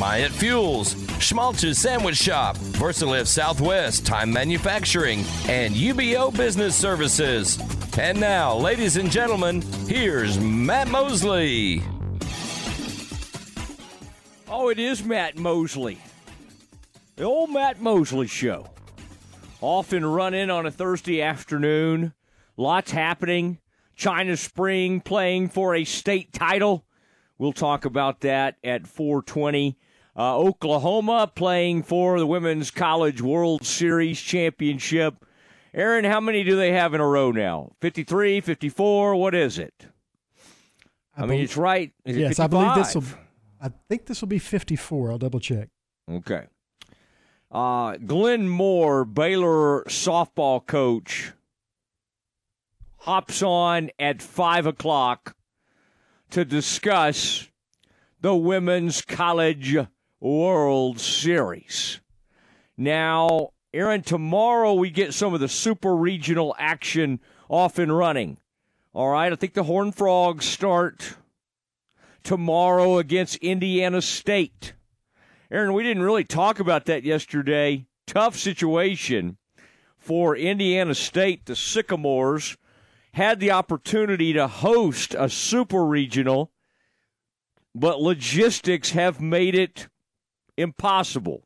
Myatt Fuels, Schmaltz's Sandwich Shop, VersaLift Southwest, Time Manufacturing, and UBO Business Services. And now, ladies and gentlemen, here's Matt Mosley. Oh, it is Matt Mosley. The old Matt Mosley Show. Off and running on a Thursday afternoon. Lots happening. China Spring playing for a state title. We'll talk about that at 420. Uh, Oklahoma playing for the Women's College World Series Championship. Aaron, how many do they have in a row now? 53, 54? What is it? I, I mean, it's right. Is yes, I believe this will. I think this will be 54. I'll double check. Okay. Uh, Glenn Moore, Baylor softball coach, hops on at 5 o'clock to discuss the Women's College World Series. Now, Aaron, tomorrow we get some of the super regional action off and running. All right, I think the Horned Frogs start tomorrow against Indiana State. Aaron, we didn't really talk about that yesterday. Tough situation for Indiana State. The Sycamores had the opportunity to host a super regional, but logistics have made it impossible.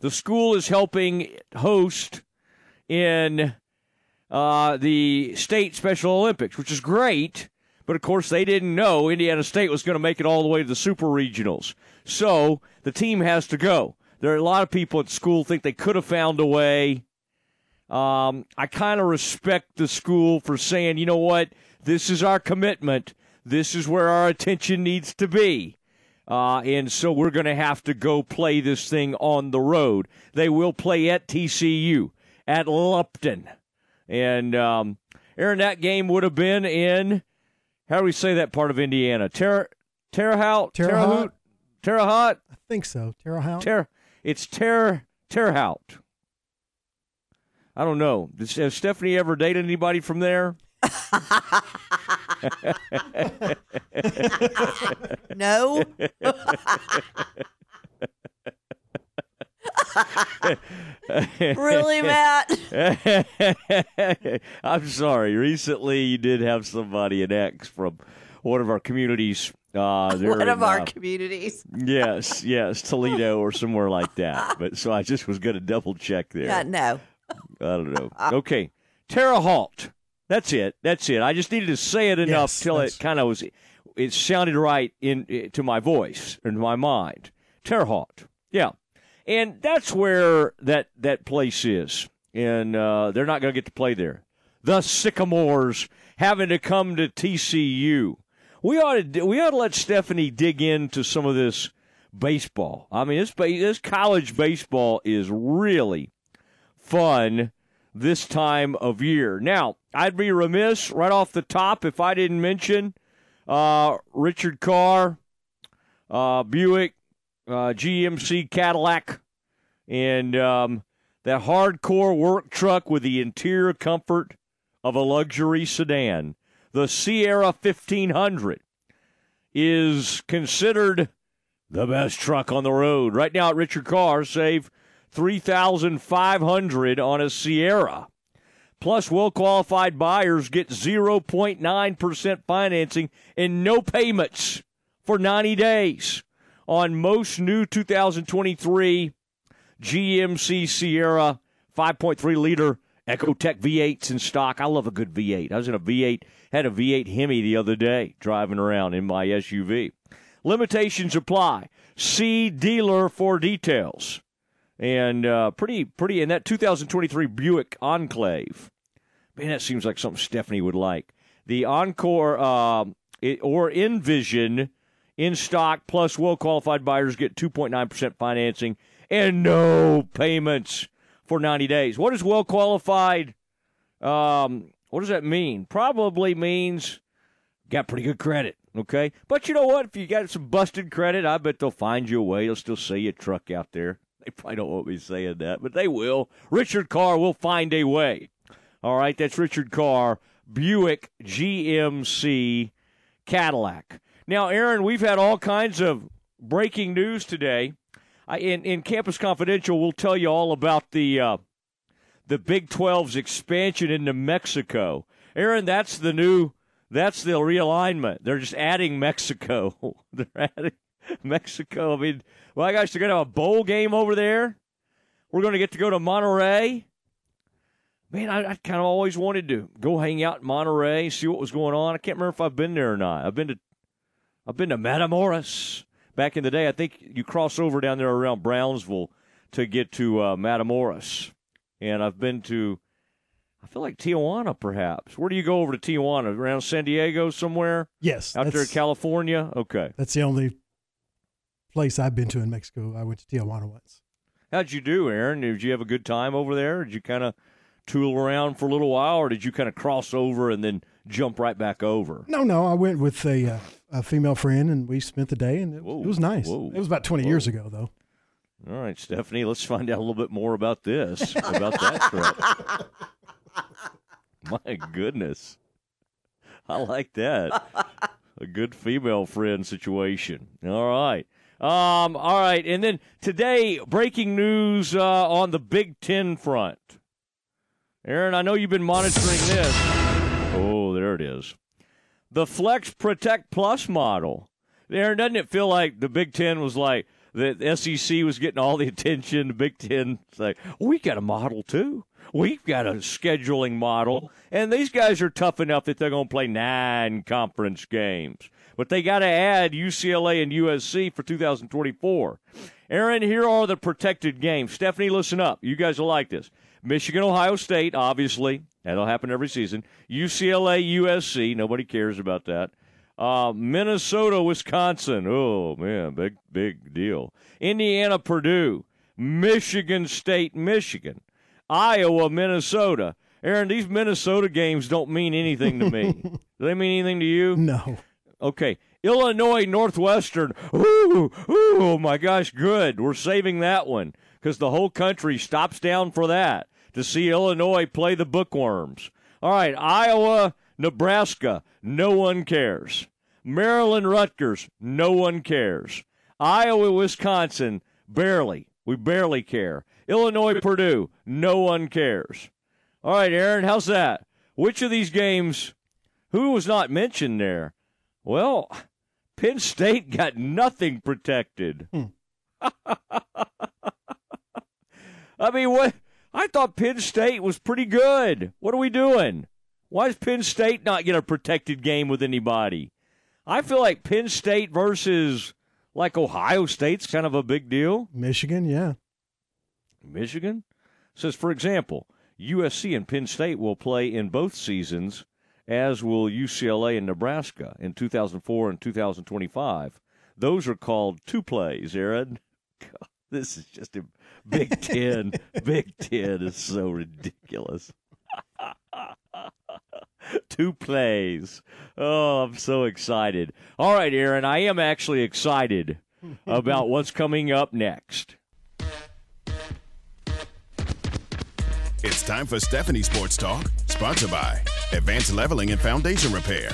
The school is helping host in uh, the state Special Olympics, which is great. But of course, they didn't know Indiana State was going to make it all the way to the super regionals. So the team has to go. There are a lot of people at school think they could have found a way. Um, I kind of respect the school for saying, you know what, this is our commitment. This is where our attention needs to be. Uh, and so we're going to have to go play this thing on the road. They will play at TCU, at Lupton. And, um, Aaron, that game would have been in, how do we say that part of Indiana? Terre, Terre Haute? Terre Haute? Terre Haute? I think so. Terre Haute? Terre, it's Terre, Terre Haute. I don't know. Has Stephanie ever dated anybody from there? No. really, Matt? I'm sorry. Recently, you did have somebody, an ex from one of our communities. Uh, one in, of our uh, communities. yes, yes, Toledo or somewhere like that. But so I just was going to double check there. No. I don't know. Okay, Terre Haute. That's it. That's it. I just needed to say it enough Yes, till it kind of was. It sounded right in to my voice and my mind. Terre Haute. Yeah, and that's where that that place is, and uh, they're not going to get to play there. The Sycamores having to come to TCU. We ought to we ought to let Stephanie dig into some of this baseball. I mean, this this college baseball is really fun this time of year. Now, I'd be remiss right off the top if I didn't mention uh, Richard Carr, uh, Buick, uh, GMC Cadillac, and um, that hardcore work truck with the interior comfort of a luxury sedan. The Sierra 1500 is considered the best truck on the road. Right now at Richard Carr, save 3500 on a Sierra. Plus, well qualified buyers get 0.9% financing and no payments for 90 days on most new 2023 GMC Sierra 5.3 liter EcoTec V8s in stock. I love a good V8. I was in a V8, had a V8 Hemi the other day driving around in my SUV. Limitations apply. See dealer for details and uh, pretty pretty in that 2023 Buick Enclave. Man, that seems like something Stephanie would like. The Encore uh, it, or Envision in stock, plus well qualified buyers get 2.9% financing and no payments for 90 days. What is well qualified? Um, what does that mean? Probably means got pretty good credit. Okay, but you know what? If you got some busted credit, I bet they'll find you a way. They'll still see a truck out there. They probably don't want me saying that, but they will. Richard Carr will find a way. All right, that's Richard Carr, Buick GMC Cadillac. Now, Aaron, we've had all kinds of breaking news today. I, in, in Campus Confidential, we'll tell you all about the uh, the Big 12's expansion into Mexico. Aaron, that's the new, that's the realignment. They're just adding Mexico. They're adding Mexico. I mean, well, guys, they're going to have a bowl game over there. We're going to get to go to Monterrey. Man, I, I kind of always wanted to go hang out in Monterrey, see what was going on. I can't remember if I've been there or not. I've been to, I've been to Matamoros back in the day. I think you cross over down there around Brownsville to get to uh, Matamoros, and I've been to. I feel like Tijuana, perhaps. Where do you go over to Tijuana? Around San Diego somewhere? Yes, Out there in California? Okay. That's the only place I've been to in Mexico. I went to Tijuana once. How'd you do, Aaron? Did you have a good time over there? Did you kind of tool around for a little while, or did you kind of cross over and then jump right back over? No, no, I went with a, uh, a female friend, and we spent the day, and it, Whoa, it was nice. whoa, it was about 20 years ago, though. All right, Stephanie, let's find out a little bit more about this, about that trip. My goodness. I like that. A good female friend situation. All right. Um, all right. And then today, breaking news uh, on the Big Ten front. Aaron, I know you've been monitoring this. Oh, there it is. The Flex Protect Plus model. Aaron, doesn't it feel like the Big Ten was like, the SEC was getting all the attention. The Big Ten like, we got a model too. We've got a scheduling model, and these guys are tough enough that they're going to play nine conference games. But they got to add UCLA and USC for 2024. Aaron, here are the protected games. Stephanie, listen up. You guys will like this. Michigan, Ohio State, obviously. That'll happen every season. UCLA, USC. Nobody cares about that. Uh, Minnesota, Wisconsin. Oh, man, big, big deal. Indiana, Purdue. Michigan State, Michigan. Iowa, Minnesota. Aaron, these Minnesota games don't mean anything to me. Do they mean anything to you? No. Okay. Illinois Northwestern. Ooh, ooh, oh my gosh, good. We're saving that one because the whole country stops down for that to see Illinois play the bookworms. All right, Iowa, Nebraska. No one cares. Maryland, Rutgers. No one cares. Iowa, Wisconsin. Barely. We barely care. Illinois, Purdue. No one cares. All right, Aaron, how's that? Which of these games? Who was not mentioned there? Well, Penn State got nothing protected. Hmm. I mean, what? I thought Penn State was pretty good. What are we doing? Why does Penn State not get a protected game with anybody? I feel like Penn State versus like Ohio State's kind of a big deal. Michigan, yeah. Michigan says, for example, USC and Penn State will play in both seasons, as will UCLA and Nebraska in 2004 and 2025. Those are called two plays, Aaron. God, this is just a Big Ten. Big Ten is so ridiculous. two plays. Oh, I'm so excited. All right, Aaron, I am actually excited about what's coming up next. It's time for Stephanie Sports Talk, sponsored by Advanced Leveling and Foundation Repair,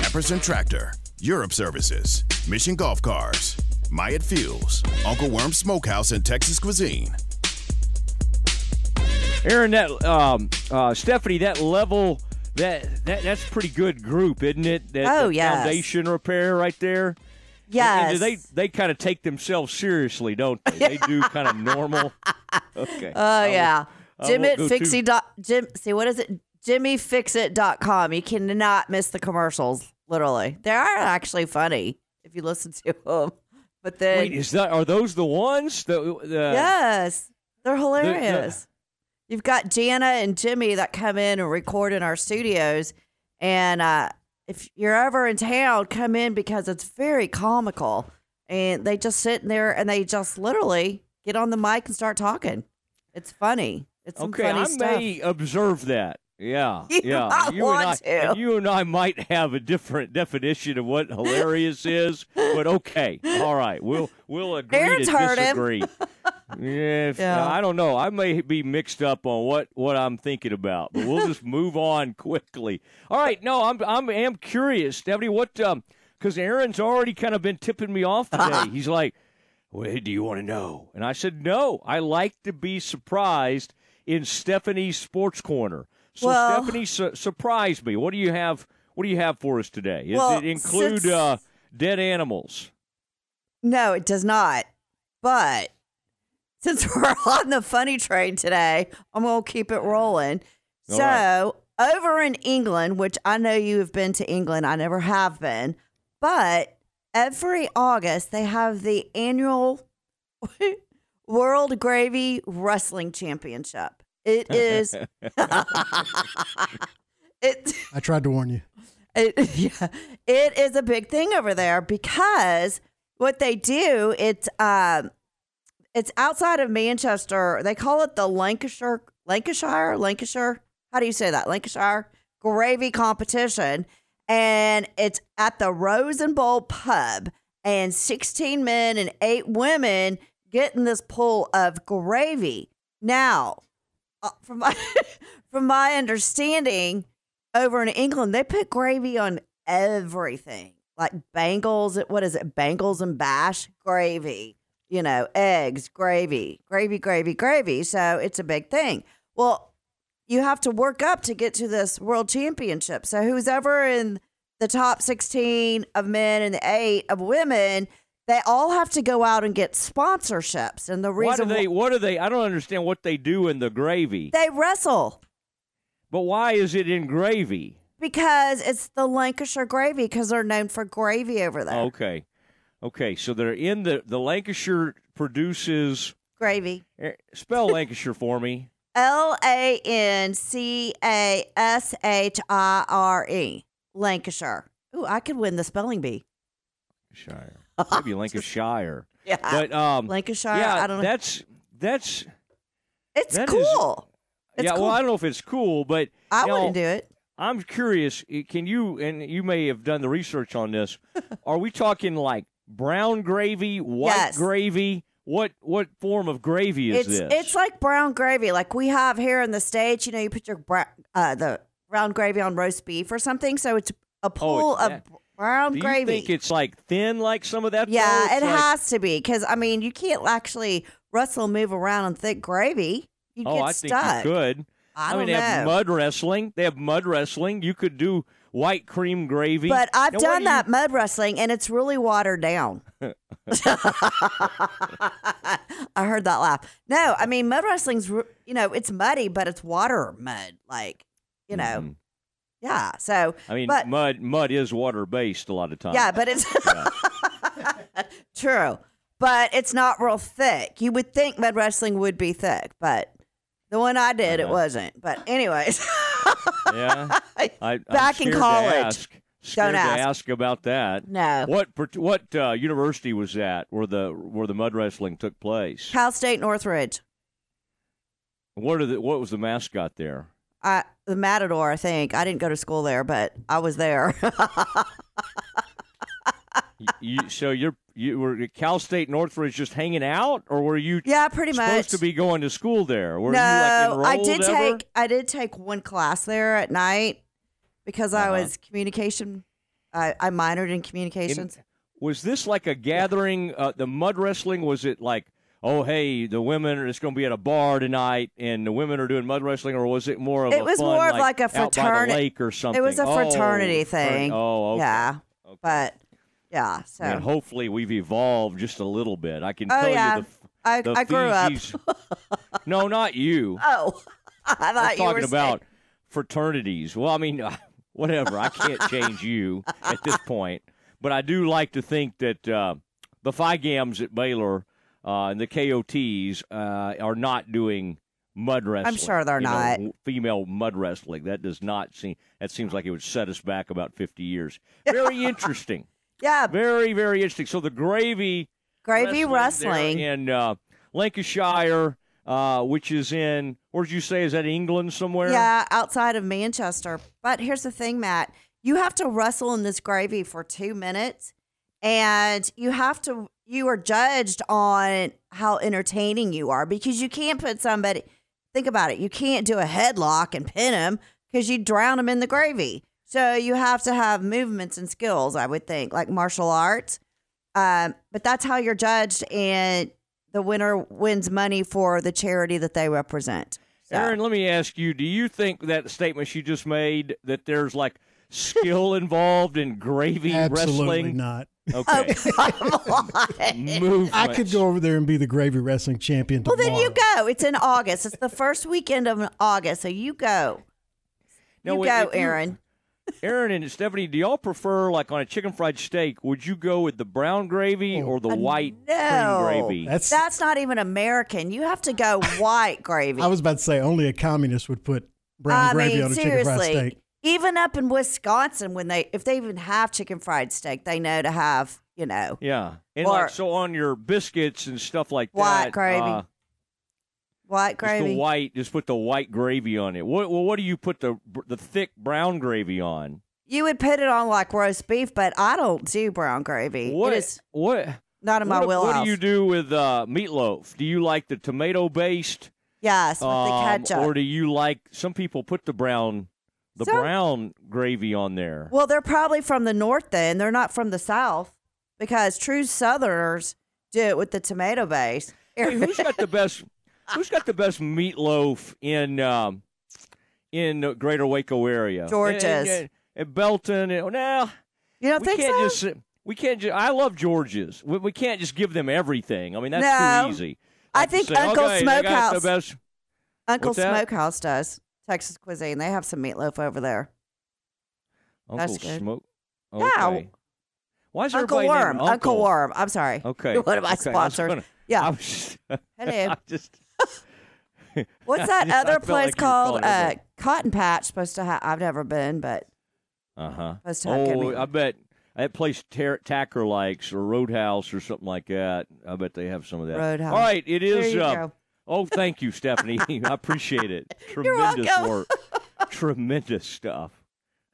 Epperson Tractor, Europe Services, Mission Golf Cars, Myatt Fuels, Uncle Worm Smokehouse and Texas Cuisine. Aaron, that um, uh, Stephanie, that level, that that that's pretty good group, isn't it? That, Oh, that yes. foundation repair right there. Yes. And they they kind of take themselves seriously, don't they? They do kind of normal. Okay. Oh yeah. I Jim won't at go too- Fixie dot Jim see what is it? JimmyFixit.com. You cannot miss the commercials, literally. They are actually funny if you listen to them. But then Wait, is that are those the ones? The, the Yes. They're hilarious. You've got Jana and Jimmy that come in and record in our studios. And uh, if you're ever in town, come in because it's very comical. And they just sit in there and they just literally get on the mic and start talking. It's funny. It's some Okay, funny I stuff. may observe that. Yeah, You yeah. you and I, you and I might have a different definition of what hilarious is, but okay, all right, we'll we'll agree Aaron's to disagree. if- Yeah. I don't know. I may be mixed up on what what I'm thinking about, but we'll just move on quickly. All right, no, I'm I'm am curious, Stephanie. What? Um, because Aaron's already kind of been tipping me off today. He's like, well, do you want to know? And I said, no. I like to be surprised in Stephanie's Sports Corner. So Well- Stephanie su- surprised me. What do you have? What do you have for us today? Does Well, it include uh, dead animals? No, it does not. But since we're on the funny train today, I'm going to keep it rolling. All so, over in England, which I know you have been to England, I never have been, but every August they have the annual World Gravy Wrestling Championship. It is. it I tried to warn you. it, yeah, it is a big thing over there because what they do it's um it's outside of Manchester. They call it the Lancashire Lancashire Lancashire. How do you say that? Lancashire gravy competition, and it's at the Rose and Bowl pub. And 16 men and eight women get in this pool of gravy. Now, Uh, from my from my understanding, over in England, they put gravy on everything, like bangles. What is it? Bangles and bash gravy. You know, eggs, gravy, gravy, gravy, gravy. So it's a big thing. Well, you have to work up to get to this world championship. So who's ever in the top 16 of men and the eight of women, they all have to go out and get sponsorships. And the What reason do they? What do they? I don't understand what they do in the gravy. they wrestle. But why is it in gravy? Because it's the Lancashire gravy, because they're known for gravy over there. Okay, okay. So they're in the the Lancashire produces. Gravy. eh, Spell Lancashire for me. L A N C A S H I R E. Lancashire. Ooh, I could win the spelling bee. Shire. Maybe Lancashire. Yeah. But um, Lancashire. yeah, I don't know. that's that's it's that is- cool. It's yeah. cool. Well, I don't know if it's cool, but I wouldn't do it. I'm curious. eh, Can you and you may have done the research on this? Are we talking like brown gravy, white Yes. gravy? What what form of gravy is It's this? it's like brown gravy, like we have here in the states. You know, you put your bra- uh, the brown gravy on roast beef or something. So it's a pool of Oh, that- brown Do you think it's like thin, like some of that? Yeah, though? it like- has to be because I mean you can't actually wrestle, move around on thick gravy. You Oh, get I think stuck. you could. I mean, don't they have mud wrestling. They have mud wrestling. You could do white cream gravy. But I've Now, done you- that mud wrestling and it's really watered down. I heard that laugh. No, I mean mud wrestling's you know it's muddy, but it's water mud, like you know, Mhm. Yeah. So I mean, but mud mud is water based a lot of times. yeah, but it's true, but it's not real thick. You would think mud wrestling would be thick, but the one I did, it Uh-huh. wasn't. But anyways, yeah. I, Back in college. ask. Scared Don't to ask. ask about that. no. What what uh, university was that where the where the mud wrestling took place? Cal State Northridge. What are the what was the mascot there? I, the Matador, I think. I didn't go to school there, but I was there. You, so you're you were at Cal State Northridge just hanging out, or were you yeah, pretty supposed much. to be going to school there? Were no, you like enrolled I did ever? take I did take one class there at night because I Uh-huh. was communication. I, I minored in communications. Was this like a gathering? Uh, the mud wrestling was it like? Oh, hey, the women are just going to be at a bar tonight, and the women are doing mud wrestling, or was it more of It a was fun, more of like a out by lake or something? it was a Oh, fraternity fratern- thing. Oh, okay. Yeah, Okay. but yeah. So And hopefully we've evolved just a little bit. I can Oh, tell yeah. you the, I, the I grew up. No, not you. Oh, I thought I'm you talking were about fraternities. Well, I mean, whatever. I can't change you at this point, but I do like to think that uh, the Phi Gams at Baylor uh, and the KOTs uh, are not doing mud wrestling. I'm sure they're You not. w- female mud wrestling. That does not seem. That seems like it would set us back about fifty years. Very interesting. Yeah, Very, very interesting. So the gravy gravy there wrestling. in uh, Lancashire. uh, which is in, where did you say, is that England somewhere? Yeah, outside of Manchester. But here's the thing, Matt. You have to wrestle in this gravy for two minutes, and you have to. You are judged on how entertaining you are because you can't put somebody. Think about it. You can't do a headlock and pin him because you drown him in the gravy. So you have to have movements and skills. I would think, like martial arts. Um, but that's how you're judged, and the winner wins money for the charity that they represent. So- Aaron, let me ask you: Do you think that statement she just made that there's like skill involved in gravy Absolutely wrestling? not. Okay, Come on. movement. I could go over there and be the gravy wrestling champion Well, then you go. It's in August. It's the first weekend of August, so you go. Now, you wait, go, if you- Aaron. Aaron and Stephanie, do y'all prefer like on a chicken fried steak? Would you go with the brown gravy or the white Uh, no. cream gravy? That's. That's not even American. You have to go white gravy. I was about to say only a communist would put brown I gravy mean, on a chicken fried seriously. steak. Even up in Wisconsin, when they if they even have chicken fried steak, they know to have you know yeah, and Or- like so on your biscuits and stuff like that White that. gravy. uh, white Just the gravy. white, just put the white gravy on it. What, well, what do you put the the thick brown gravy on? You would put it on like roast beef, but I don't do brown gravy. What? It is what? not in my what, wheelhouse. what do you do with uh, meatloaf? Do you like the tomato based, Yes, with the um, ketchup. or do you like? Some people put the brown, the Some- brown gravy on there. Well, they're probably from the north then. They're not from the south because true southerners do it with the tomato base. Hey, who's got the best? Who's got the best meatloaf in um, in the Greater Waco area? George's. And, and, and Belton. And, now You don't we think can't so? just we can't just. I love George's. We, we can't just give them everything. I mean that's No. too easy. I Like to think say, Uncle okay, they got Smokehouse- the best. Uncle What's that? Smokehouse does Texas cuisine. They have some meatloaf over there. Uncle That's good. Smoke. Yeah. Okay. Why is Uncle everybody Worm. named Uncle Worm. I'm sorry. Okay. One of my okay, sponsors. gonna- Yeah. Was, Hello. I just. What's that I other place like called? Uh, Cotton Patch. Supposed to have. I've never been, but Uh huh. Supposed to have good Oh. I bet that place Ter- Tacker likes or Roadhouse or something like that. I bet they have some of that. Roadhouse. All right, it is. there is. you uh, go. Oh, thank you, Stephanie. I appreciate it. Tremendous work. Tremendous stuff.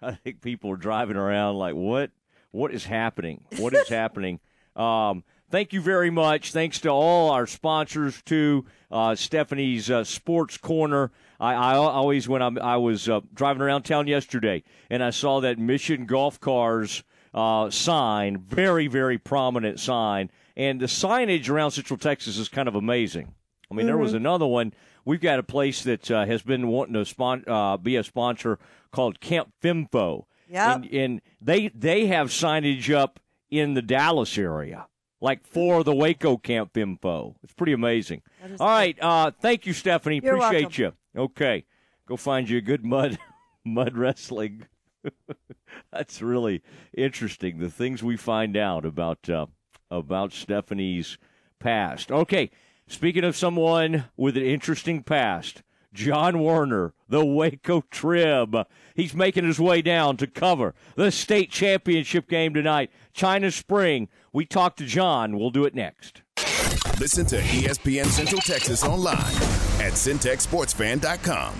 I think people are driving around like, what? What is happening? What is happening? Um, thank you very much. Thanks to all our sponsors, to uh, Stephanie's uh, Sports Corner. I, I always, when I'm, I was uh, driving around town yesterday, and I saw that Mission Golf Cars uh, sign, very, very prominent sign, and the signage around Central Texas is kind of amazing. I mean, there was another one. We've got a place that uh, has been wanting to spon- uh, be a sponsor called Camp Fimfo. Yep. And, and they they have signage up in the Dallas area, like for the Waco Camp Fimfo. It's pretty amazing. All right. Uh, thank you, Stephanie. You're Appreciate you. Okay. Go find you a good mud mud wrestling. That's really interesting. The things we find out about uh, about Stephanie's past. Okay, speaking of someone with an interesting past, John Werner, the Waco Trib. He's making his way down to cover the state championship game tonight, China Spring. We talk to John. We'll do it next. Listen to ESPN Central Texas online at centexsportsfan.com.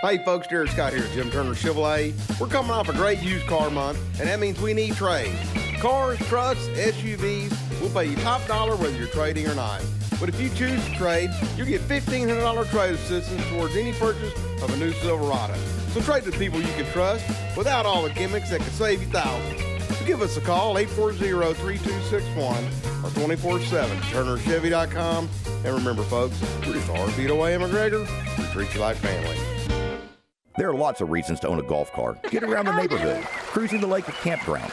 Hey folks, Jared Scott here at Jim Turner Chevrolet. We're coming off a great used car month, and that means we need trades. Cars, trucks, SUVs, we'll pay you top dollar whether you're trading or not. But if you choose to trade, you'll get $1,500 trade assistance towards any purchase of a new Silverado. So trade with people you can trust without all the gimmicks that could save you thousands. So give us a call, 840-3261 or 24-7 at turnerchevy.com. And remember folks, we're just heartbeat away McGregor. We treat you like family. There are lots of reasons to own a golf car. Get around the neighborhood, cruising the lake or campground.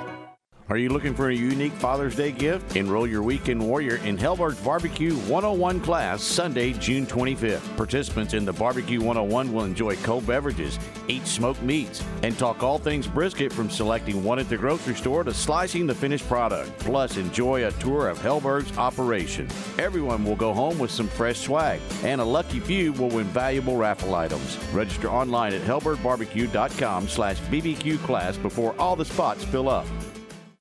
Are you looking for a unique Father's Day gift? Enroll your weekend warrior in Helberg's Barbecue 101 class Sunday, June 25th. Participants in the Barbecue 101 will enjoy cold beverages, eat smoked meats, and talk all things brisket from selecting one at the grocery store to slicing the finished product. Plus, enjoy a tour of Helberg's operation. Everyone will go home with some fresh swag, and a lucky few will win valuable raffle items. Register online at helbergbarbecue.com slash bbq class before all the spots fill up.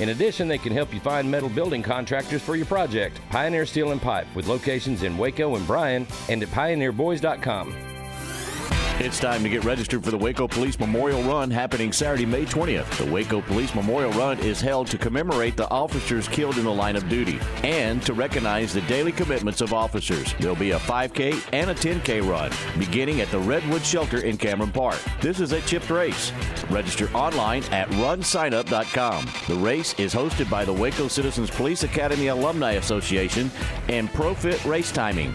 In addition, they can help you find metal building contractors for your project. Pioneer Steel and Pipe with locations in Waco and Bryan and at pioneerboys.com. It's time to get registered for the Waco Police Memorial Run happening Saturday, May 20th. The Waco Police Memorial Run is held to commemorate the officers killed in the line of duty and to recognize the daily commitments of officers. There'll be a 5K and a 10K run beginning at the Redwood Shelter in Cameron Park. This is a chipped race. Register online at runsignup.com. The race is hosted by the Waco Citizens Police Academy Alumni Association and Profit Race Timing.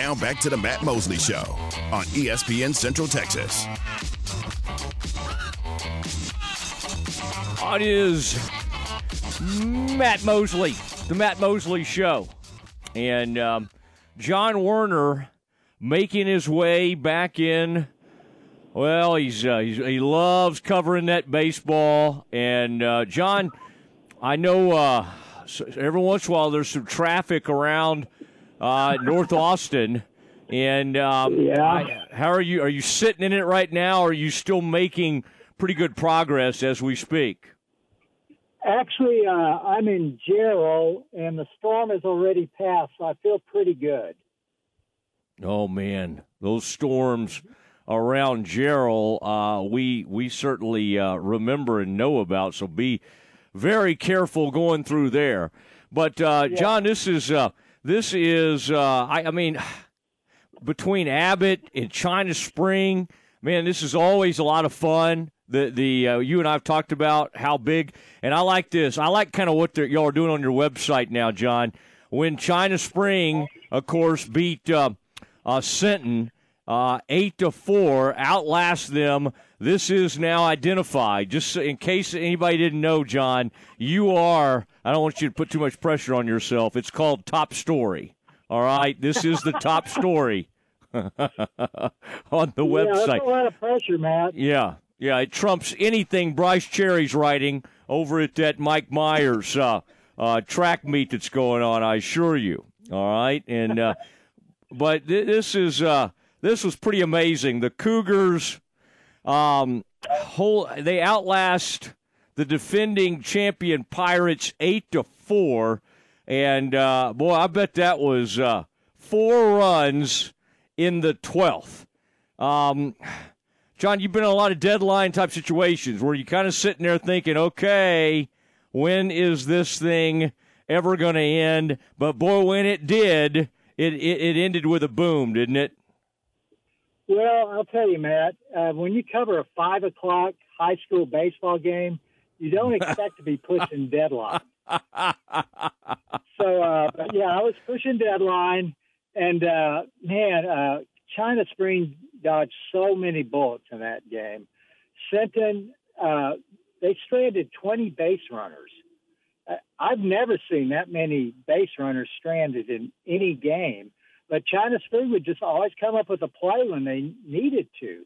Now back to the Matt Mosley Show on ESPN Central Texas. It is Matt Mosley, the Matt Mosley Show. And um, John Werner making his way back in. Well, he's, uh, he's he loves covering that baseball. And uh, John, I know uh, every once in a while there's some traffic around uh, North Austin. And um, Yeah. How are you? Are you sitting in it right now? Or are you still making pretty good progress as we speak? Actually, uh, I'm in Jarrell, and the storm has already passed, so I feel pretty good. Oh man, those storms around Jarrell, uh, we we certainly uh, remember and know about. So be very careful going through there. But uh, John, this is uh, this is uh, I, I mean, between Abbott and China Spring, man, this is always a lot of fun. The the uh, you and I've talked about how big, and I like this. I like kind of what y'all are doing on your website now, John. When China Spring, of course, beat uh, uh, uh, eight to four, outlast them. This is now identified. Just in case anybody didn't know, John, you are. I don't want you to put too much pressure on yourself. It's called top story. All right, this is the top story on the Yeah, website. that's a lot of pressure, Matt. Yeah, yeah, it trumps anything Bryce Cherry's writing over at that Mike Myers uh, uh, track meet that's going on. I assure you. All right, and uh, but th- this is uh, this was pretty amazing. The Cougars, um, whole they outlast the defending champion Pirates eight to four, and uh, boy, I bet that was uh, four runs in the twelfth. Um, John, you've been in a lot of deadline type situations where you're kind of sitting there thinking, okay, when is this thing ever going to end? But boy, when it did, it, it, it ended with a boom, didn't it? Well, I'll tell you, Matt, uh, when you cover a five o'clock high school baseball game, you don't expect to be pushing deadline. So, uh, but yeah, I was pushing deadline, and uh, man, uh, China Spring dodged so many bullets in that game. Sinton, uh, they stranded 20 base runners. Uh, I've never seen that many base runners stranded in any game. But China Spring would just always come up with a play when they needed to.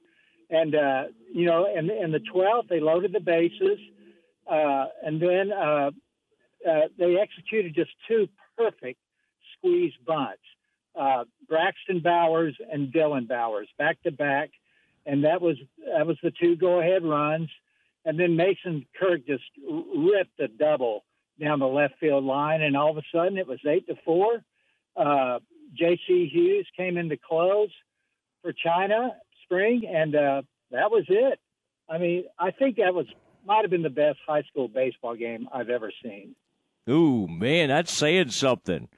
and uh, you know, and in the twelfth they loaded the bases, uh, and then uh, uh, they executed just two perfect squeeze bunts. Uh, Braxton Bowers and Dylan Bowers back to back, and that was that was the two go ahead runs, and then Mason Kirk just ripped a double down the left field line, and all of a sudden it was eight to four. Uh, J.C. Hughes came in to close for China Spring, and uh, that was it. I mean, I think that was might have been the best high school baseball game I've ever seen. Ooh, man, that's saying something.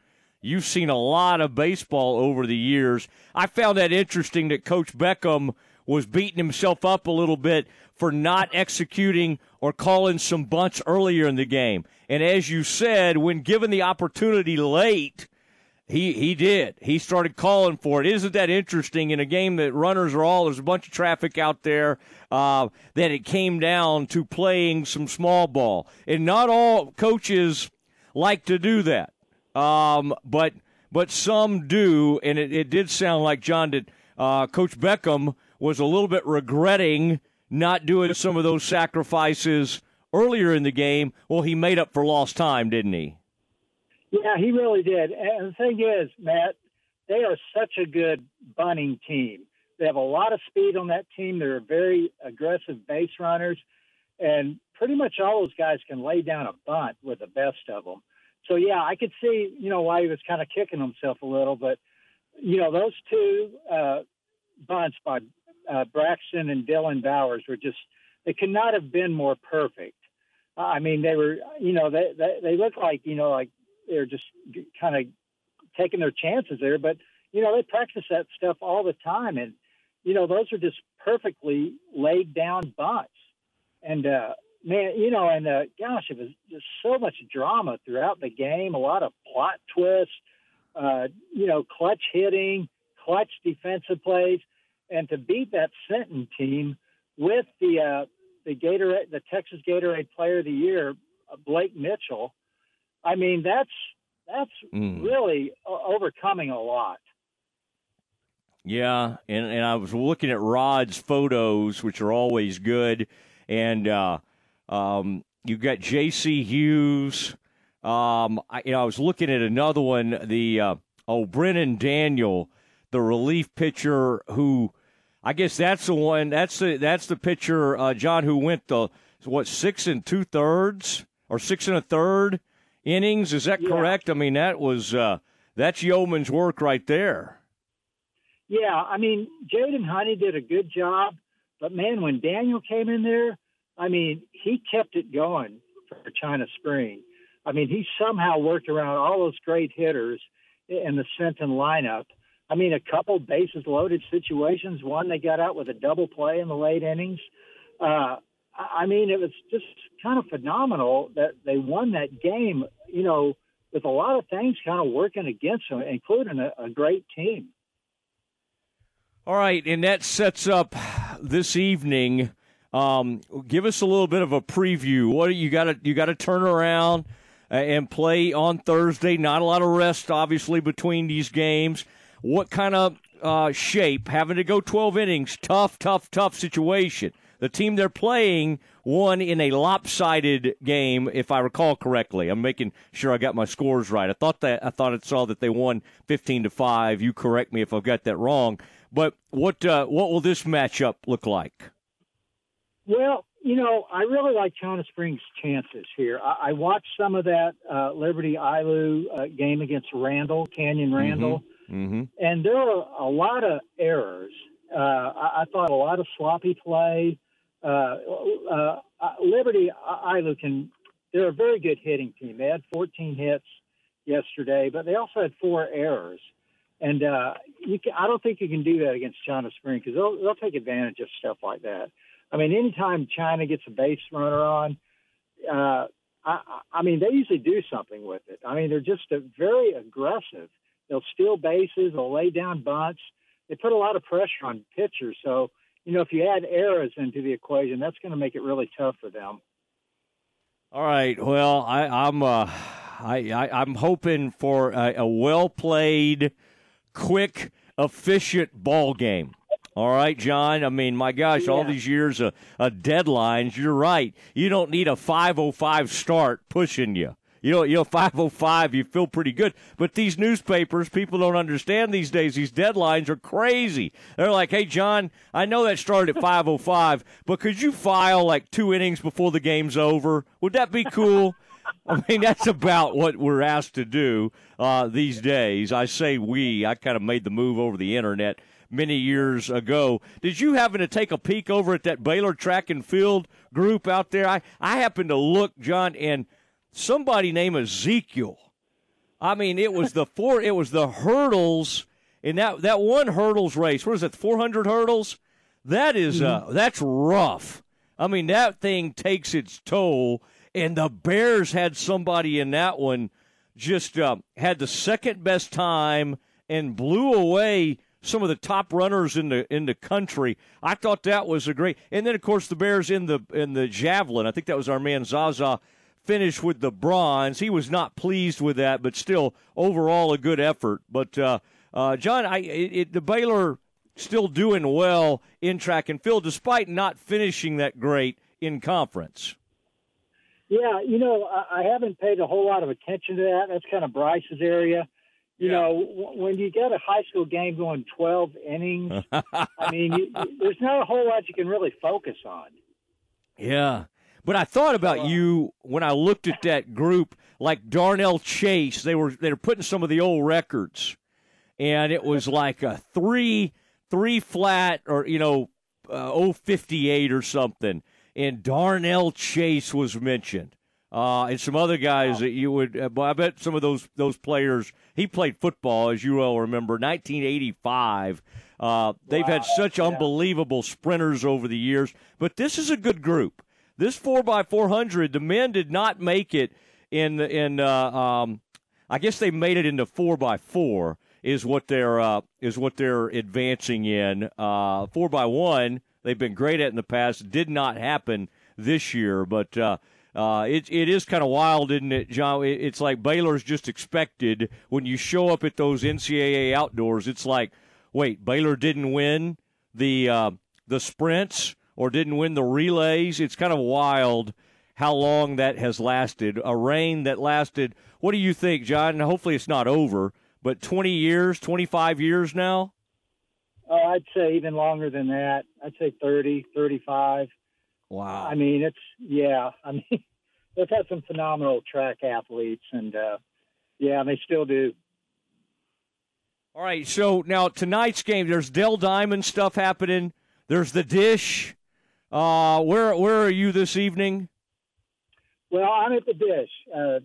You've seen a lot of baseball over the years. I found that interesting that Coach Beckham was beating himself up a little bit for not executing or calling some bunts earlier in the game. And as you said, when given the opportunity late, he he did. He started calling for it. Isn't that interesting in a game that runners are all there's a bunch of traffic out there uh, that it came down to playing some small ball, and not all coaches like to do that, um, but but some do, and it, it did sound like John did. Uh, Coach Beckham was a little bit regretting not doing some of those sacrifices earlier in the game. Well, he made up for lost time, didn't he? Yeah, he really did. And the thing is, Matt, they are such a good bunting team. They have a lot of speed on that team. They're very aggressive base runners, and pretty much all those guys can lay down a bunt with the best of them. So yeah, I could see you know why he was kind of kicking himself a little, but you know those two uh, bunts by uh, Braxton and Dylan Bowers were just they could not have been more perfect. I mean, they were you know they they, they look like you know like they're just kind of taking their chances there. But you know, they practice that stuff all the time, and you know, those are just perfectly laid down bunts. And uh, man, you know, and uh, gosh, it was just so much drama throughout the game. A lot of plot twists. Uh, you know, clutch hitting, clutch defensive plays, and to beat that Sinton team with the uh, the Gatorade, the Texas Gatorade Player of the Year, uh, Blake Mitchell I mean, that's that's mm. really overcoming a lot. Yeah, and and I was looking at Rod's photos, which are always good, and uh, um, you got J.C. Hughes. Um, I, you know, I was looking at another one, the uh, oh Brennan Daniel, the relief pitcher who, I guess that's the one. That's the that's the pitcher, uh, John, who went the what six and two thirds or six and a third innings. Is that yeah. correct? I mean, that was uh, that's yeoman's work right there. Yeah, I mean, Jaden Honey did a good job, but man, when Daniel came in there, I mean, he kept it going for China Spring. I mean, he somehow worked around all those great hitters in the Sinton lineup. I mean, a couple bases loaded situations. One they got out with a double play in the late innings. Uh, I mean, it was just kind of phenomenal that they won that game, you know, with a lot of things kind of working against them, including a, a great team. All right, and that sets up this evening. Um, give us a little bit of a preview. What you got to you got to turn around and play on Thursday. Not a lot of rest, obviously, between these games. What kind of uh, shape? Having to go 12 innings, tough, tough, tough situation the team they're playing won in a lopsided game, if I recall correctly. I'm making sure I got my scores right. I thought that I thought I saw that they won 15 to five. You correct me if I've got that wrong. But what uh, what will this matchup look like? Well, you know, I really like China Springs' chances here. I, I watched some of that uh, Liberty Hill uh, game against Randall, Canyon Randall, mm-hmm. Mm-hmm. and there were a lot of errors. Uh, I, I thought a lot of sloppy play. Uh, uh, uh, Liberty Hill can. They're a very good hitting team. They had 14 hits yesterday, but they also had four errors. And uh, you can, I don't think you can do that against China Spring because they'll, they'll take advantage of stuff like that. I mean, anytime China gets a base runner on, uh, I, I mean, they usually do something with it. I mean, they're just a, very aggressive. They'll steal bases, they'll lay down bunts. They put a lot of pressure on pitchers. So you know, if you add errors into the equation, that's going to make it really tough for them. All right. Well, I, I'm uh, I, I am hoping for a, a well played, quick, efficient ball game. All right, John. I mean, my gosh, all these years of, of deadlines. You're right. You don't need a 5:05 start pushing you. You know, you know, 5:05. You feel pretty good. But these newspapers, people don't understand these days. These deadlines are crazy. They're like, "Hey, John, I know that started at 5:05, but could you file like two innings before the game's over? Would that be cool?" I mean, that's about what we're asked to do uh, these days. I say we. I kind of made the move over the internet many years ago. Did you happen to take a peek over at that Baylor track and field group out there? I, I happened to look, John, and somebody named Ezekiel. I mean, it was the four. It was the hurdles in that that one hurdles race. What is it? Four hundred hurdles. That is, uh, that's rough. I mean, that thing takes its toll. And the Bears had somebody in that one just uh, had the second best time and blew away some of the top runners in the in the country. I thought that was a great. And then of course the Bears in the in the javelin. I think that was our man Zaza finished with the bronze. He was not pleased with that, but still overall a good effort. But uh, uh, John, I it, it, the Baylor still doing well in track and field despite not finishing that great in conference. Yeah, you know, I, I haven't paid a whole lot of attention to that. That's kind of Bryce's area. You know, w- when you get a high school game going 12 innings, I mean, you- there's not a whole lot you can really focus on. Yeah. But I thought about you when I looked at that group, like Darnell Chase. They were they were putting some of the old records, and it was like a three three flat or you know uh, 058 or something. And Darnell Chase was mentioned, uh, and some other guys that you would. Uh, I bet some of those those players. He played football, as you all remember, 1985. Uh, they've had such unbelievable sprinters over the years, but this is a good group. This four x four hundred, the men did not make it in in. Uh, um, I guess they made it into four by four is what they're uh, is what they're advancing in. Uh, four by one, they've been great at in the past. Did not happen this year, but uh, uh, it it is kind of wild, isn't it, John? It, it's like Baylor's just expected when you show up at those NCAA outdoors. It's like, wait, Baylor didn't win the uh, the sprints or didn't win the relays. It's kind of wild how long that has lasted. A reign that lasted. What do you think, John? Hopefully, it's not over. But 20 years, 25 years now? Oh, I'd say even longer than that. I'd say 30, 35. Wow. I mean, it's, yeah. I mean, they've had some phenomenal track athletes, and, uh, yeah, they still do. All right. So now tonight's game, there's Dell Diamond stuff happening. There's the dish. Uh, where where are you this evening? Well, I'm at the dish. Uh,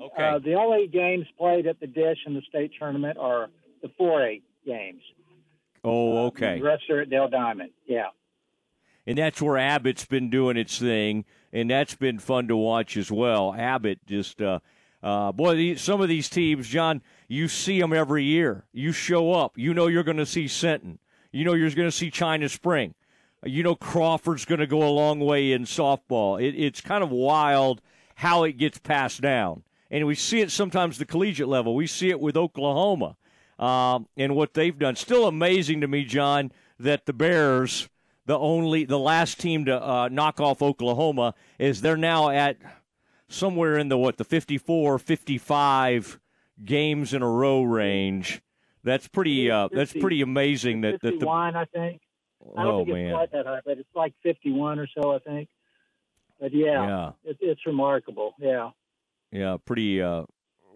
Okay. Uh, the only games played at the dish in the state tournament are the 4A games. Oh, okay. The rest are at Dell Diamond. Yeah. and that's where Abbott's been doing its thing, and that's been fun to watch as well. Abbott just, uh, uh, boy, these, some of these teams, John, you see them every year. You show up, you know you're going to see Senton, you know you're going to see China Spring, you know Crawford's going to go a long way in softball. It, it's kind of wild how it gets passed down, and we see it sometimes the collegiate level. We see it with Oklahoma. Um, and what they've done. Still amazing to me, John, that the Bears the only the last team to uh, knock off Oklahoma is they're now at somewhere in the what the 54 55 games in a row range that's pretty uh, that's pretty amazing that, that the 51, I think. I don't oh think it's man quite that high, but it's like 51 or so, I think. But yeah, Yeah. It, it's remarkable. Yeah. yeah pretty uh,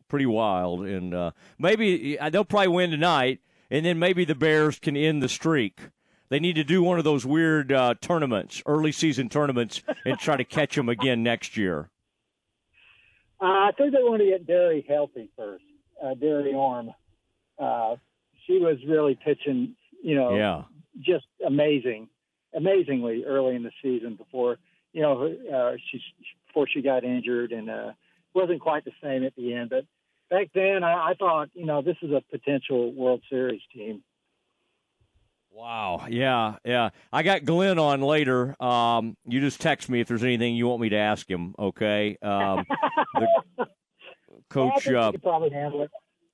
pretty wild and uh, maybe they'll probably win tonight and then maybe the Bears can end the streak they need to do one of those weird uh, tournaments early season tournaments and try to catch them again next year Uh, I think they want to get Derry healthy first. Uh, Derry Orme. Uh, she was really pitching, you know, yeah just amazing, amazingly early in the season before, you know, uh, she before she got injured and uh, wasn't quite the same at the end. But back then, I, I thought, you know, this is a potential World Series team. Wow. Yeah. Yeah. I got Glenn on later. Um, you just text me if there's anything you want me to ask him. Okay. Um, the, coach. think Uh, probably handle it.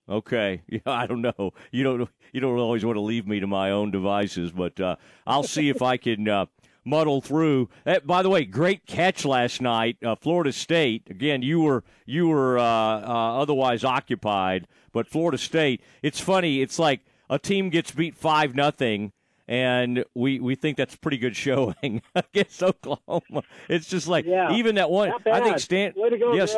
Okay. Yeah, I don't know. You don't. You don't always want to leave me to my own devices, but uh, I'll see if I can uh, muddle through. Uh, by the way, great catch last night, uh, Florida State. Again, you were you were uh, uh, otherwise occupied, but Florida State. It's funny. It's like a team gets beat five nothing. And we, we think that's a pretty good showing against Oklahoma. It's just like Yeah. even that one. I think. Stan. Way to go, yes.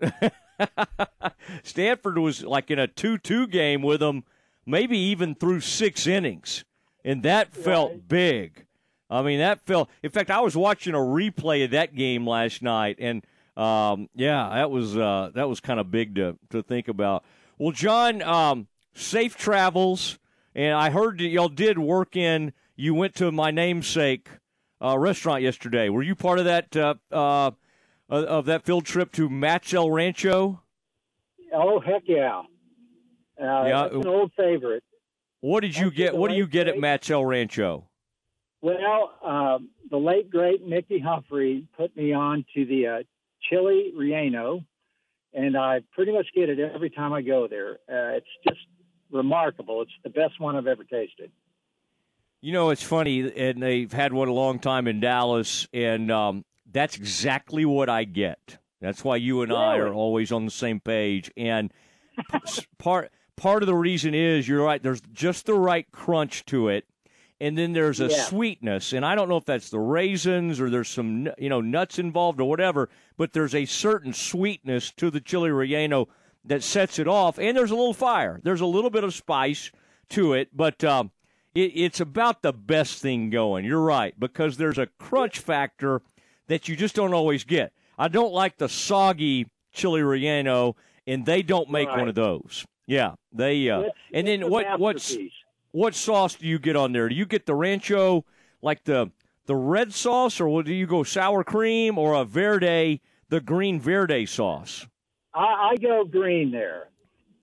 Stanford was like in a 2 2 game with them, maybe even through six innings. And that felt big. I mean, that felt. In fact, I was watching a replay of that game last night, and um, yeah, that was uh, that was kind of big to to think about. Well, John, um, safe travels, and I heard that y'all did work in. You went to my namesake uh, restaurant yesterday. Were you part of that uh, uh, of that field trip to Matt's El Rancho? Oh heck yeah! Uh, Yeah. an old favorite. What did you That's get? What do you get at Matt's El Rancho? Well, um, the late great Mickey Humphrey put me on to the uh, chili relleno, and I pretty much get it every time I go there. Uh, it's just remarkable. It's the best one I've ever tasted. You know, it's funny, and they've had one a long time in Dallas, and um, that's exactly what I get. That's why you and I are always on the same page. And part part of the reason is you're right. There's just the right crunch to it, and then there's a Yeah. sweetness. And I don't know if that's the raisins or there's some you know nuts involved or whatever, but there's a certain sweetness to the chili relleno that sets it off. And there's a little fire. There's a little bit of spice to it, but. Um, it, it's about the best thing going. You're right because there's a crunch factor that you just don't always get. I don't like the soggy chili relleno, and they don't make Right. one of those. Yeah, they. Uh, It's- and it's then what? What's what sauce do you get on there? Do you get the rancho, like the the red sauce, or what- do you go sour cream or a verde, the green verde sauce? I, I go green there,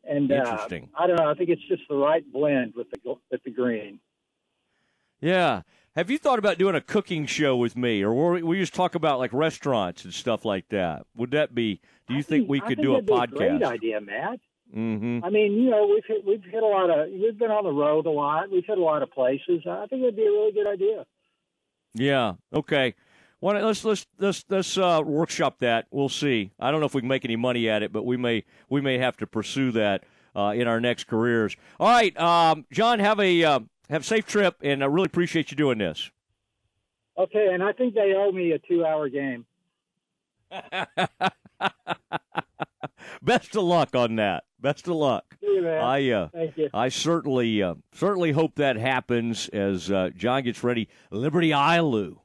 and uh, Interesting. I don't know. I think it's just the right blend with the with the green. Yeah. Have you thought about doing a cooking show with me, or we, we just talk about like restaurants and stuff like that? Would that be? Do you I think we could think do a podcast? great idea, Matt. Mm-hmm. I mean, you know, we've hit, we've hit a lot of we've been on the road a lot. We've hit a lot of places. I think it'd be a really good idea. Yeah. Okay. Let's let's let's let's uh, workshop that. We'll see. I don't know if we can make any money at it, but we may we may have to pursue that uh, in our next careers. All right, um, John, have a uh, have a safe trip, and I really appreciate you doing this. Okay, and I think they owe me a two-hour game. Best of luck on that. Best of luck. You, man. I uh, Thank you. I certainly uh, certainly hope that happens as uh, John gets ready. Liberty Hill,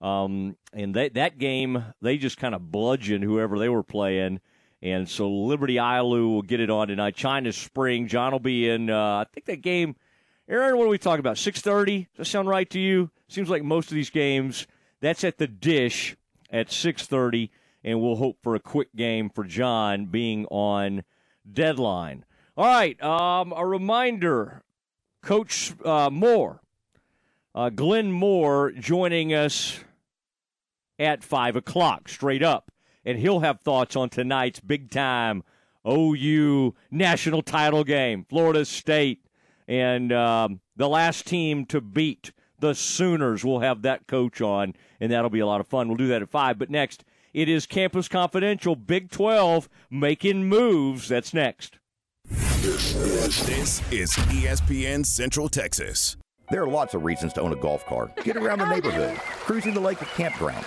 um, and that that game they just kind of bludgeoned whoever they were playing, and so Liberty Hill will get it on tonight. China Spring. John will be in. Uh, I think that game. Aaron, what are we talking about? Six thirty. Does that sound right to you? Seems like most of these games. That's at the dish at six thirty, and we'll hope for a quick game for John being on deadline. All right. Um, a reminder, Coach uh, Moore, uh, Glenn Moore, joining us at five o'clock, straight up, and he'll have thoughts on tonight's big time OU national title game, Florida State, and um, the last team to beat the Sooners. We'll have that coach on, and that'll be a lot of fun. We'll do that at five. But next, it is Campus Confidential, Big Twelve making moves. That's next. This is ESPN Central Texas. There are lots of reasons to own a golf car. Get around the neighborhood, cruising the lake or campground.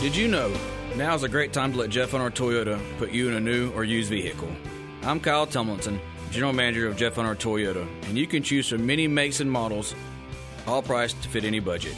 Did you know now's a great time to let Jeff Hunter Toyota put you in a new or used vehicle? I'm Kyle Tumlinson, General Manager of Jeff Hunter Toyota, and you can choose from many makes and models, all priced to fit any budget.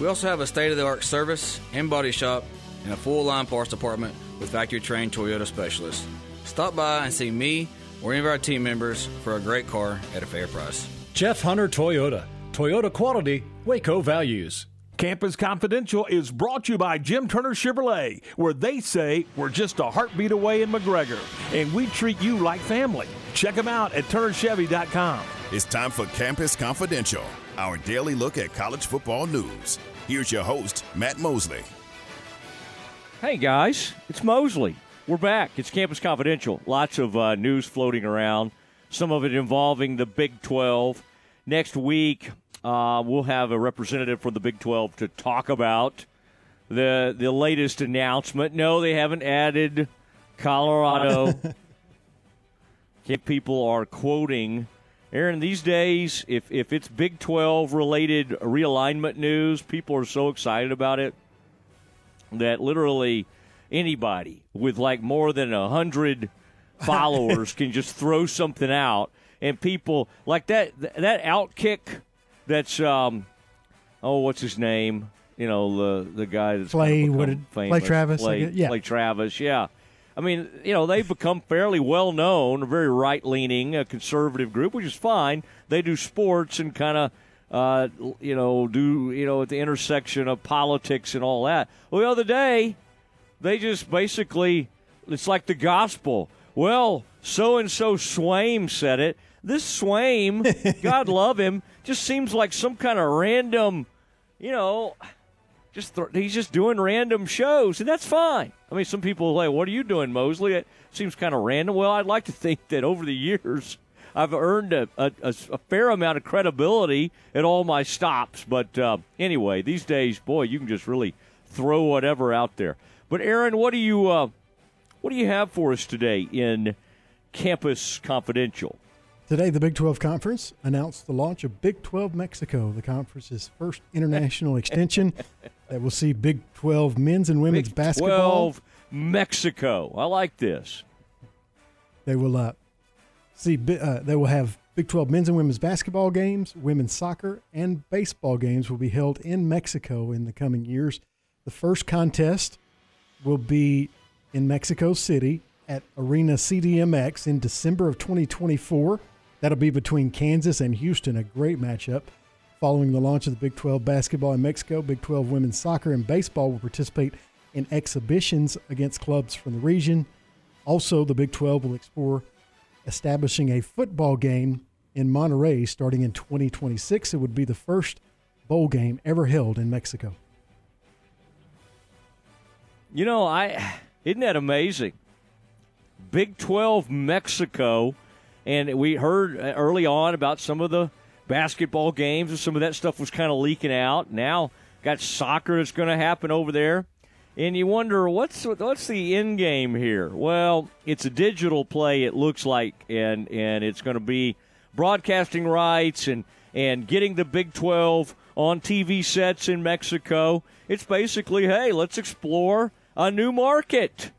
We also have a state of the art service and body shop and a full line parts department with factory trained Toyota specialists. Stop by and see me or any of our team members for a great car at a fair price. Jeff Hunter Toyota. Toyota quality, Waco values. Campus Confidential is brought to you by Jim Turner Chevrolet, where they say we're just a heartbeat away in McGregor, and we treat you like family. Check them out at turnerchevy.com. It's time for Campus Confidential, our daily look at college football news. Here's your host, Matt Mosley. Hey guys, it's Mosley. We're back. It's Campus Confidential. Lots of uh, news floating around, some of it involving the Big 12. Next week, uh, we'll have a representative from the Big 12 to talk about the the latest announcement. No, they haven't added Colorado. People are quoting Aaron. These days, if if it's Big 12 related realignment news, people are so excited about it that literally anybody with like more than a hundred followers can just throw something out, and people like that that outkick that's um oh what's his name? You know the the guy that's Clay kind of what did Clay. Travis Clay, yeah. Clay Travis yeah. I mean you know they've become fairly well known a very right leaning a conservative group which is fine. They do sports and kind of uh, you know do you know at the intersection of politics and all that. Well the other day they just basically it's like the gospel. Well so and so Swaim said it. This Swaim God love him just seems like some kind of random you know just th- he's just doing random shows and that's fine. I mean some people are like what are you doing Mosley? It seems kind of random. Well I'd like to think that over the years I've earned a, a, a, fair amount of credibility at all my stops but uh, anyway these days boy you can just really throw whatever out there. But Aaron what do you uh, what do you have for us today in Campus Confidential? Today, the Big 12 Conference announced the launch of Big 12 Mexico, the conference's first international extension that will see Big 12 men's and women's Big basketball. 12 Mexico. I like this. They will uh, see. Uh, they will have Big 12 men's and women's basketball games, women's soccer, and baseball games will be held in Mexico in the coming years. The first contest will be in Mexico City at Arena CDMX in December of 2024. That'll be between Kansas and Houston, a great matchup. Following the launch of the Big 12 basketball in Mexico, Big 12 women's soccer and baseball will participate in exhibitions against clubs from the region. Also, the Big 12 will explore establishing a football game in Monterrey starting in 2026. It would be the first bowl game ever held in Mexico. you know, I isn't that amazing? Big 12 Mexico, and we heard uh, early on about some of the basketball games and some of that stuff was kind of leaking out. Now got soccer that's going to happen over there. And you wonder what's what's the end game here? Well, it's a digital play. It looks like, and and it's going to be broadcasting rights and and getting the Big Twelve on TV sets in Mexico. It's basically, hey, let's explore a new market.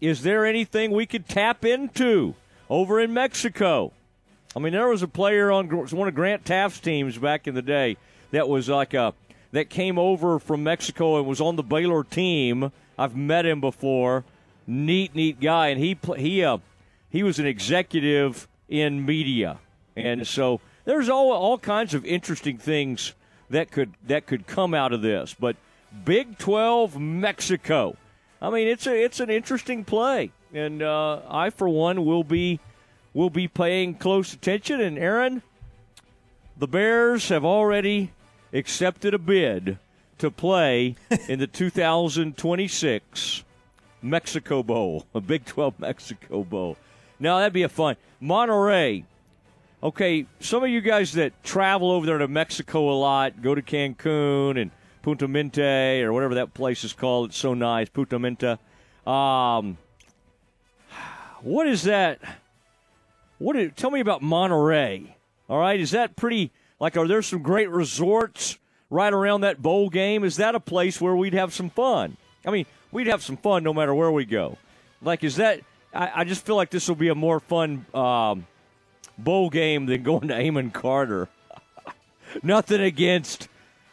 Is there anything we could tap into over in Mexico? I mean, there was a player on one of Grant Teaff's teams back in the day that was like a that came over from Mexico and was on the Baylor team. I've met him before. Neat, neat guy, and he he uh, he was an executive in media, and so there's all all kinds of interesting things that could that could come out of this. But Big Twelve Mexico, I mean, it's a it's an interesting play, and uh, I for one will be will be paying close attention. And Aaron, the Bears have already accepted a bid to play in the 2026 Mexico Bowl, a Big 12 Mexico Bowl. Now, that'd be a fun. Monterrey. Okay, some of you guys that travel over there to Mexico a lot, go to Cancun and Punta Mente or whatever that place is called. It's so nice, Punta Menta. Um, what is that? What? Is, tell me about Monterrey. All right, is that pretty? Like, are there some great resorts right around that bowl game? Is that a place where we'd have some fun? I mean, we'd have some fun no matter where we go. Like, is that? I, I just feel like this will be a more fun um, bowl game than going to Amon Carter. Nothing against.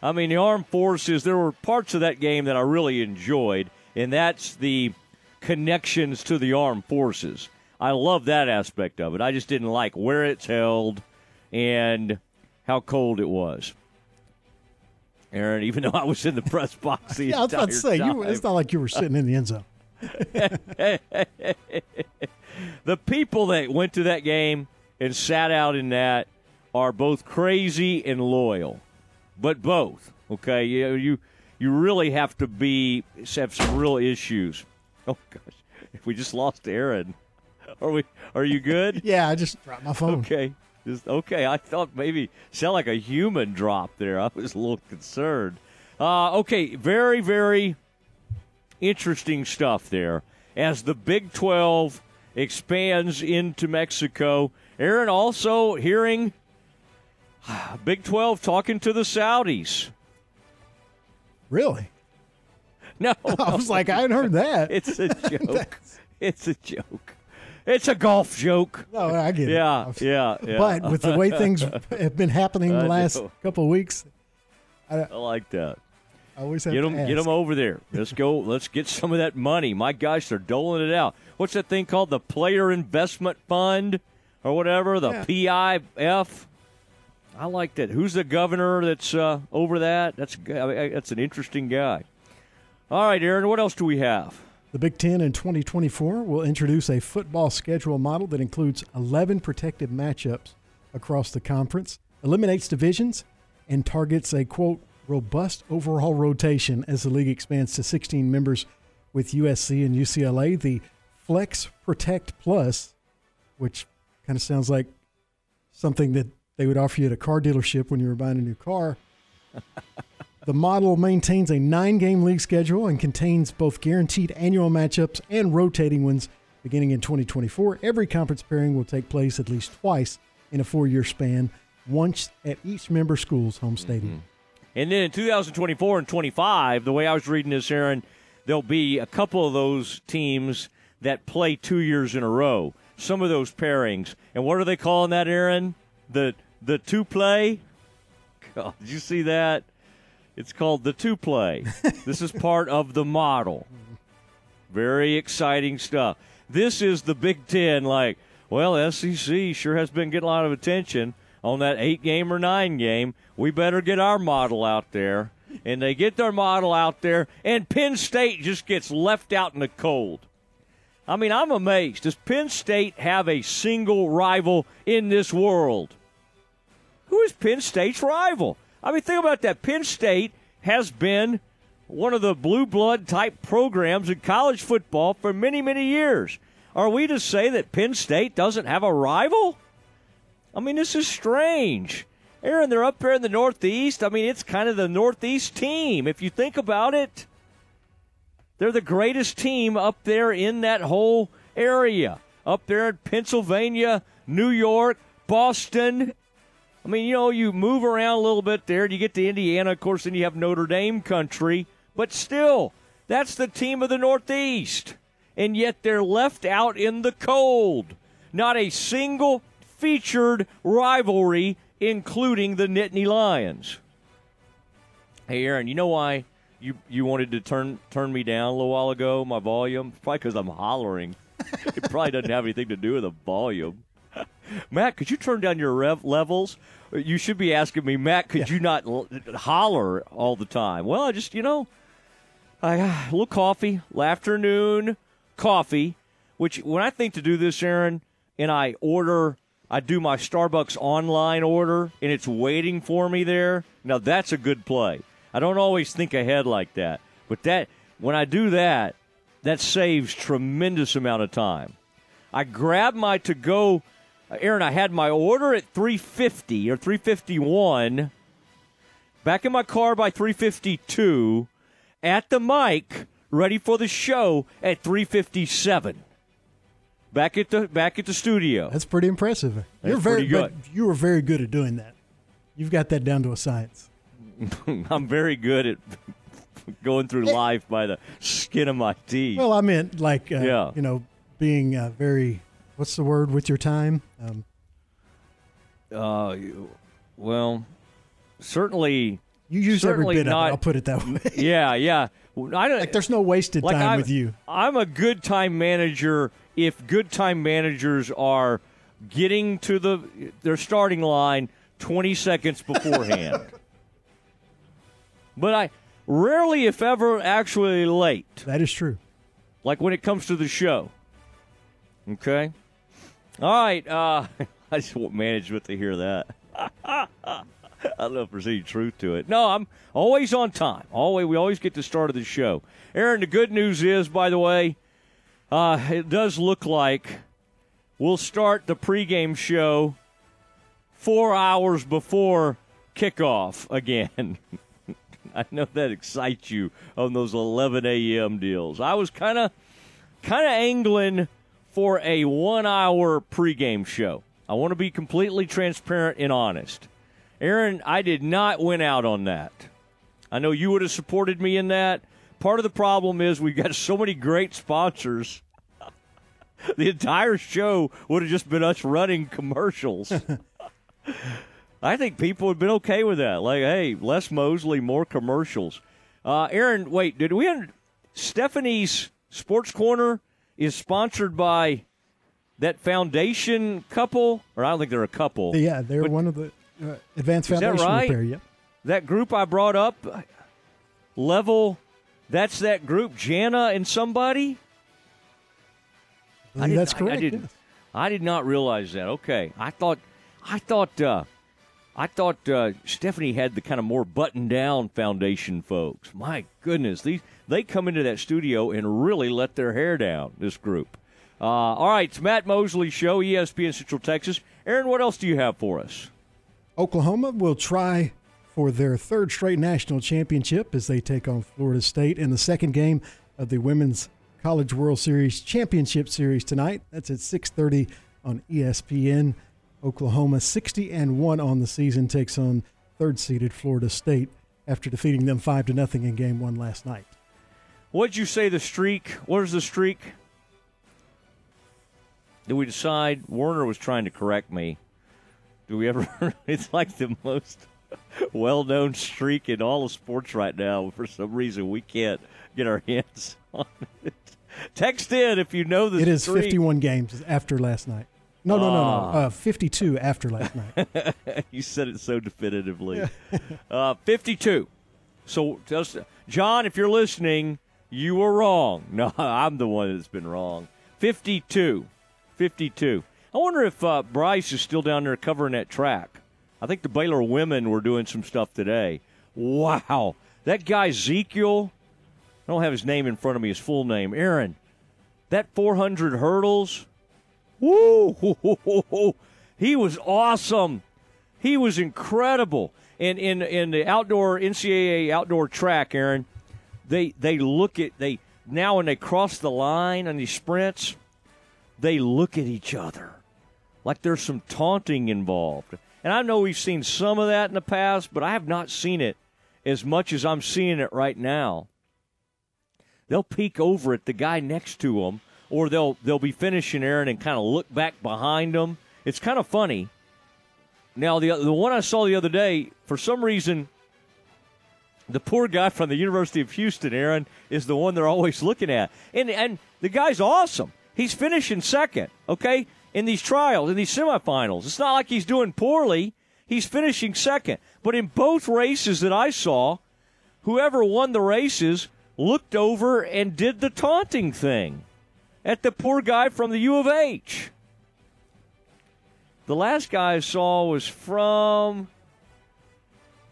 I mean, the armed forces. There were parts of that game that I really enjoyed, and that's the connections to the armed forces. I love that aspect of it. I just didn't like where it's held and how cold it was. Aaron, even though I was in the press box the yeah, I was about to say, you, it's not like you were sitting in the end zone. the people that went to that game and sat out in that are both crazy and loyal, but both. Okay, you you you really have to be have some real issues. Oh gosh, if we just lost Aaron, are we? Are you good? yeah, I just dropped my phone. Okay, just okay. I thought maybe sound like a human drop there. I was a little concerned. Uh, okay, very very interesting stuff there as the Big Twelve expands into Mexico. Aaron also hearing Big 12 talking to the Saudis. Really? No. I was like, I hadn't heard that. It's a joke. it's a joke. It's a golf joke. No, I get yeah, it. Yeah, yeah. But with the way things have been happening the last couple of weeks, I, I, like that. I always have get them, ask. get them over there. Let's go. let's get some of that money. My gosh, they're doling it out. What's that thing called? The Player Investment Fund or whatever. The yeah. PIF. I like that. Who's the governor that's uh, over that? That's that's an interesting guy. All right, Aaron. What else do we have? The Big Ten in 2024 will introduce a football schedule model that includes 11 protected matchups across the conference, eliminates divisions, and targets a quote robust overall rotation as the league expands to 16 members with USC and UCLA. The Flex Protect Plus, which kind of sounds like something that they would offer you at a car dealership when you were buying a new car. the model maintains a nine game league schedule and contains both guaranteed annual matchups and rotating ones beginning in 2024. Every conference pairing will take place at least twice in a four year span, once at each member school's home stadium. Mm-hmm. And then in 2024 and 25, the way I was reading this, Aaron, there'll be a couple of those teams that play two years in a row. Some of those pairings. And what are they calling that, Aaron? The the two play? God, did you see that? It's called the two play. this is part of the model. Very exciting stuff. This is the Big Ten, like, well, SEC sure has been getting a lot of attention on that eight game or nine game. We better get our model out there. And they get their model out there, and Penn State just gets left out in the cold. I mean, I'm amazed. Does Penn State have a single rival in this world? Who is Penn State's rival? I mean, think about that. Penn State has been one of the blue blood type programs in college football for many, many years. Are we to say that Penn State doesn't have a rival? I mean, this is strange. Aaron, they're up there in the Northeast. I mean, it's kind of the Northeast team, if you think about it. They're the greatest team up there in that whole area. Up there in Pennsylvania, New York, Boston. I mean, you know, you move around a little bit there, and you get to Indiana, of course, then you have Notre Dame country. But still, that's the team of the Northeast. And yet they're left out in the cold. Not a single featured rivalry, including the Nittany Lions. Hey, Aaron, you know why you, you wanted to turn turn me down a little while ago, my volume? Probably because I'm hollering. it probably doesn't have anything to do with the volume. Matt, could you turn down your rev levels? You should be asking me, Matt, could you not l- holler all the time? Well, I just, you know, I, uh, a little coffee, afternoon coffee, which when I think to do this, Aaron, and I order, I do my Starbucks online order, and it's waiting for me there. Now that's a good play. I don't always think ahead like that, but that when I do that, that saves tremendous amount of time. I grab my to go. Aaron, I had my order at 350 or 351. Back in my car by 352. At the mic, ready for the show at 357. Back at the back at the studio. That's pretty impressive. That's You're very good. You were very good at doing that. You've got that down to a science. I'm very good at going through life by the skin of my teeth. Well, I meant like uh, Yeah. you know being uh, very what's the word with your time? Um, Uh, well, certainly. You use every certainly bit of it, I'll put it that way. Yeah, yeah. I don't, like there's no wasted like time I'm, with you. I'm a good time manager if good time managers are getting to the their starting line 20 seconds beforehand. but I rarely, if ever, actually late. That is true. Like when it comes to the show. Okay. All right. Uh, I just want management to hear that. I don't know if there's any truth to it. No, I'm always on time. Always, we always get the start of the show. Aaron, the good news is, by the way, uh, it does look like we'll start the pregame show four hours before kickoff again. I know that excites you on those 11 a.m. deals. I was kind of kind of angling for a one-hour pregame show. I want to be completely transparent and honest. Aaron, I did not win out on that. I know you would have supported me in that. Part of the problem is we've got so many great sponsors. the entire show would have just been us running commercials. I think people would have been okay with that. Like, hey, less Mosley, more commercials. Uh, Aaron, wait, did we? Under- Stephanie's Sports Corner is sponsored by that foundation couple, or I don't think they're a couple. Yeah, they're But one of the uh, Advanced is that right? Repair. Yep. That group I brought up, level, that's that group, Jana and somebody. I did- that's I- correct, I, did, yes. I did not realize that. Okay, I thought, I thought, uh, I thought uh, Stephanie had the kind of more buttoned down foundation folks. My goodness, these they come into that studio and really let their hair down. This group. Uh, all right, it's Matt Mosley show, ESPN Central Texas. Aaron, what else do you have for us? Oklahoma will try for their third straight national championship as they take on Florida State in the second game of the Women's College World Series Championship Series tonight. That's at 6:30 on ESPN. Oklahoma 60 and 1 on the season takes on third-seeded Florida State after defeating them 5 to nothing in game 1 last night. What'd you say the streak? What is the streak? Did we decide? Werner was trying to correct me. Do we ever? it's like the most well-known streak in all of sports right now. For some reason, we can't get our hands on it. Text in if you know the It is streak. 51 games after last night. No, no, no, no. Ah. Uh, 52 after last night. you said it so definitively. uh, 52. So, just, John, if you're listening, you were wrong. No, I'm the one that's been wrong. 52. 52. I wonder if uh, Bryce is still down there covering that track. I think the Baylor women were doing some stuff today. Wow. That guy, Ezekiel, I don't have his name in front of me, his full name. Aaron, that 400 hurdles, woo, he was awesome. He was incredible. And in in the outdoor NCAA outdoor track, Aaron, they they look at they now when they cross the line on these sprints, they look at each other like there's some taunting involved. And I know we've seen some of that in the past, but I have not seen it as much as I'm seeing it right now. They'll peek over at the guy next to them, or they'll they'll be finishing Aaron and kind of look back behind them. It's kind of funny. Now the the one I saw the other day, for some reason, the poor guy from the University of Houston, Aaron, is the one they're always looking at, and and the guy's awesome. He's finishing second, okay, in these trials, in these semifinals. It's not like he's doing poorly. He's finishing second. But in both races that I saw, whoever won the races looked over and did the taunting thing at the poor guy from the U of H. The last guy I saw was from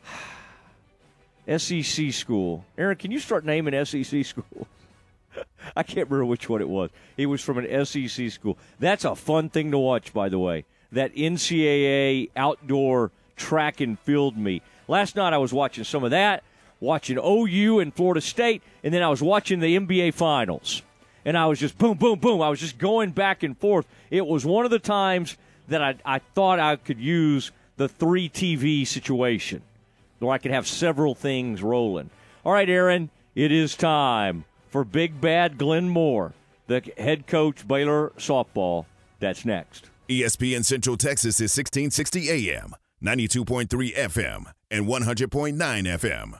SEC school. Aaron, can you start naming SEC schools? I can't remember which one it was. It was from an SEC school. That's a fun thing to watch, by the way. That NCAA outdoor track and field meet. Last night I was watching some of that, watching OU and Florida State, and then I was watching the NBA Finals. And I was just boom, boom, boom. I was just going back and forth. It was one of the times that I, I thought I could use the three TV situation where I could have several things rolling. All right, Aaron, it is time for Big Bad Glenn Moore, the head coach Baylor softball. That's next. ESPN Central Texas is 1660 AM, 92.3 FM, and 100.9 FM.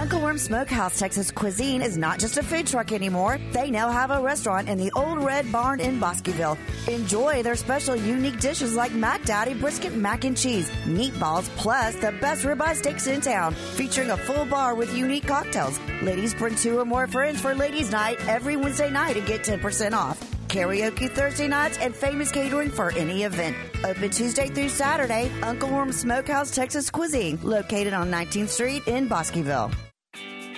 Uncle Worm Smokehouse Texas Cuisine is not just a food truck anymore. They now have a restaurant in the Old Red Barn in Bosqueville. Enjoy their special unique dishes like Mac Daddy brisket mac and cheese, meatballs, plus the best ribeye steaks in town, featuring a full bar with unique cocktails. Ladies bring two or more friends for ladies' night every Wednesday night and get 10% off. Karaoke Thursday nights and famous catering for any event. Open Tuesday through Saturday, Uncle Worm Smokehouse Texas Cuisine, located on 19th Street in Bosqueville.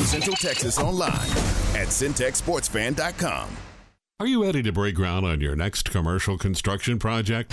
Central Texas online at centexsportsfan.com. Are you ready to break ground on your next commercial construction project?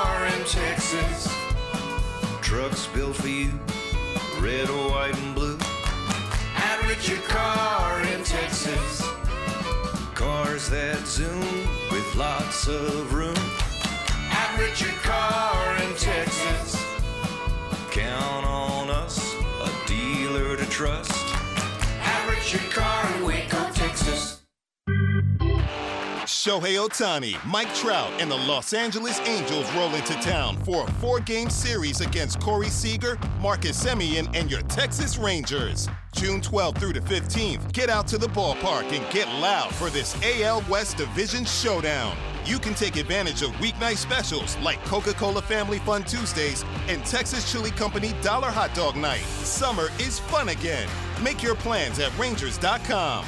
built for you, red, or white, and blue. Richard Car in Texas. Cars that zoom with lots of room. Richard Car in Texas. Count on us, a dealer to trust. Richard Car Waco, Shohei Ohtani, Mike Trout, and the Los Angeles Angels roll into town for a four game series against Corey Seager, Marcus Semien, and your Texas Rangers. June 12th through the 15th, get out to the ballpark and get loud for this AL West Division showdown. you can take advantage of weeknight specials like Coca Cola Family Fun Tuesdays and Texas Chili Company Dollar Hot Dog Night. Summer is fun again. Make your plans at Rangers.com.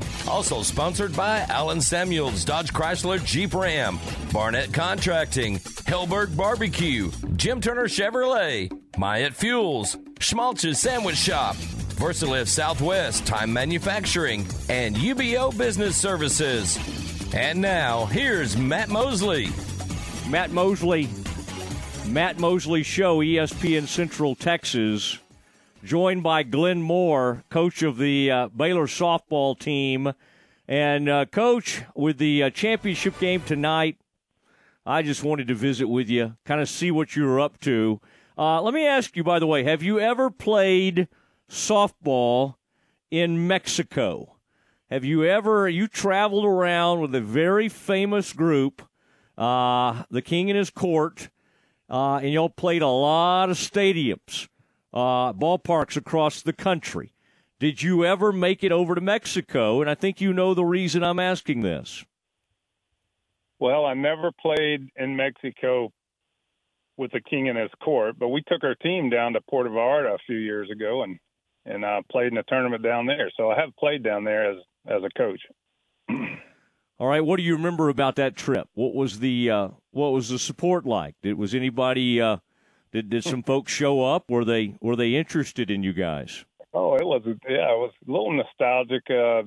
Also sponsored by Allen Samuels, Dodge Chrysler Jeep Ram, Barnett Contracting, Helberg Barbecue, Jim Turner Chevrolet, Myatt Fuels, Schmaltz's Sandwich Shop, Versalift Southwest Time Manufacturing, and UBO Business Services. And now, here's Matt Mosley. Matt Mosley, Matt Mosley Show, ESPN Central Texas, joined by Glenn Moore, coach of the uh, Baylor softball team. And, uh, coach, with the uh, championship game tonight, I just wanted to visit with you, kind of see what you were up to. Uh, let me ask you, by the way, have you ever played softball in Mexico? Have you ever you traveled around with a very famous group, uh, the King and his court, uh, and y'all played a lot of stadiums, uh, ballparks across the country. Did you ever make it over to Mexico? And I think you know the reason I'm asking this. Well, I never played in Mexico with the king in his court, but we took our team down to Puerto Vallarta a few years ago and and uh, played in a tournament down there. So I have played down there as as a coach. All right, what do you remember about that trip? What was the uh, what was the support like? Did was anybody uh, did did some folks show up? Were they were they interested in you guys? Oh, it was yeah, it was a little nostalgic. Uh,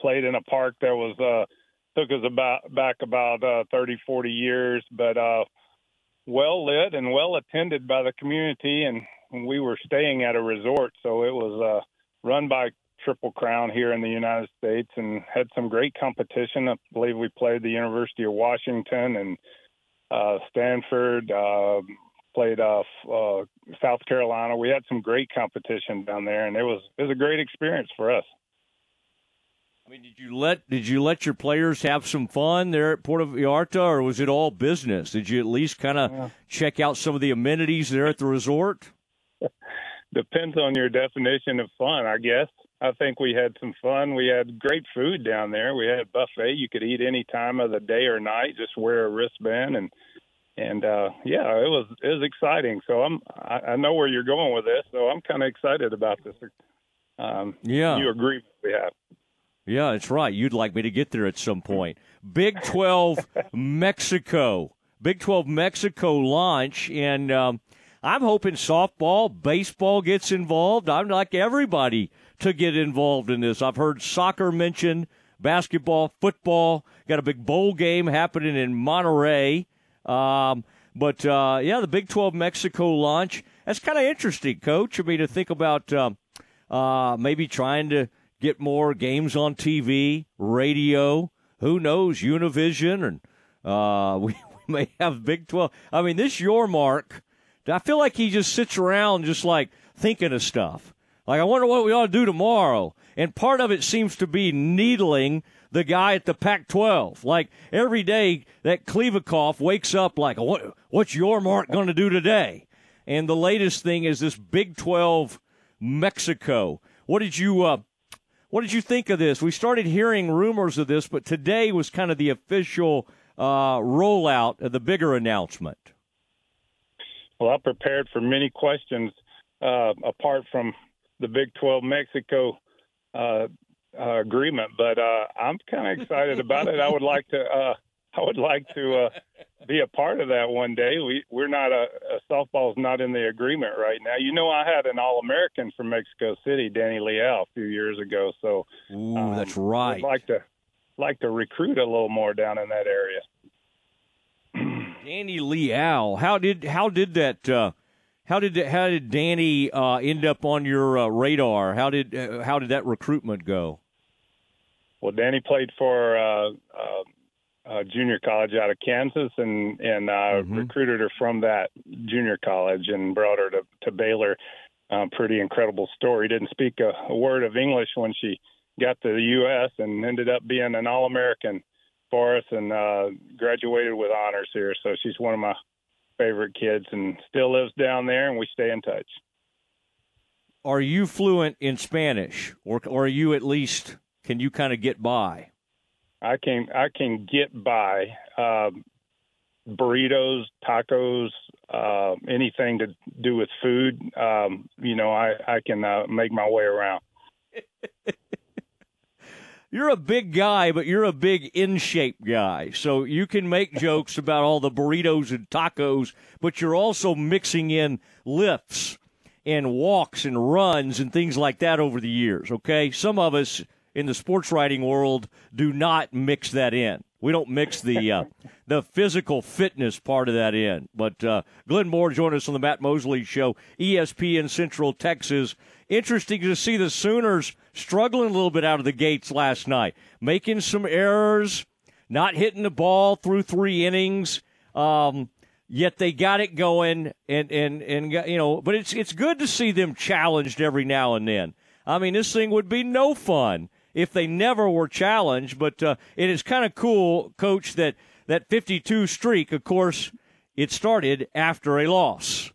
played in a park that was uh, took us about back about uh, 30, 40 years, but uh, well lit and well attended by the community, and we were staying at a resort, so it was uh, run by Triple Crown here in the United States, and had some great competition. I believe we played the University of Washington and uh, Stanford. Uh, played uh, uh, South Carolina. We had some great competition down there, and it was it was a great experience for us. I mean, did you let did you let your players have some fun there at Puerto Vallarta, or was it all business? Did you at least kind of Yeah. check out some of the amenities there at the resort? Depends on your definition of fun, I guess. I think we had some fun. We had great food down there. We had buffet. You could eat any time of the day or night. Just wear a wristband and and uh yeah, it was it was exciting. So I'm I, I know where you're going with this. So I'm kind of excited about this. Um, Yeah. you agree we have. Yeah, that's right. You'd like me to get there at some point. Big 12 Mexico. Big 12 Mexico launch. And um, I'm hoping softball, baseball gets involved. I'd like everybody to get involved in this. I've heard soccer mentioned, basketball, football. Got a big bowl game happening in Monterrey. Um, but uh, yeah, the Big 12 Mexico launch. That's kind of interesting, Coach. I mean, to think about um, uh, maybe trying to get more games on TV, radio. Who knows? Univision, and uh, we, we may have Big 12. I mean, this Yormark. I feel like he just sits around just like thinking of stuff. Like, I wonder what we ought to do tomorrow. And part of it seems to be needling the guy at the Pac 12. Like, every day that Kliavkoff wakes up like, what, what's Yormark going to do today? And the latest thing is this Big 12 Mexico. What did you uh, what did you think of this? We started hearing rumors of this, but today was kind of the official uh, rollout of the bigger announcement. Well, I prepared for many questions uh, apart from the Big 12 Mexico uh, uh, agreement, but uh, I'm kind of excited about it. I would like to. Uh, I would like to uh, be a part of that one day. We we're not a, a softball's not in the agreement right now. You know, I had an All American from Mexico City, Danny Leal, a few years ago. So Ooh, um, that's right. I'd like to like to recruit a little more down in that area. Danny Leal, how did how did that? Uh, how did how did Danny uh, end up on your uh, radar? How did uh, how did that recruitment go? Well, Danny played for uh, uh, uh, junior college out of Kansas, and and uh, Mm-hmm. recruited her from that junior college and brought her to to Baylor. Um, pretty incredible story. Didn't speak a, a word of English when she got to the U.S. and ended up being an All American for us and uh, graduated with honors here. So she's one of my favorite kids and still lives down there, and we stay in touch. Are you fluent in Spanish, or or are you at least can you kind of get by? I can I can get by um, burritos, tacos, uh, anything to do with food. Um, you know, I I can uh, make my way around. You're a big guy, but you're a big in shape guy. So you can make jokes about all the burritos and tacos, but you're also mixing in lifts and walks and runs and things like that over the years, okay? Some of us in the sports writing world do not mix that in. We don't mix the uh, the physical fitness part of that in. But uh, Glenn Moore joined us on the Matt Mosley Show, ESPN Central Texas. Interesting to see the Sooners struggling a little bit out of the gates last night, making some errors, not hitting the ball through three innings. Um, yet they got it going, and and and you know. But it's it's good to see them challenged every now and then. I mean, this thing would be no fun if they never were challenged. But uh, it is kind of cool, Coach, that that 52 streak. Of course, it started after a loss,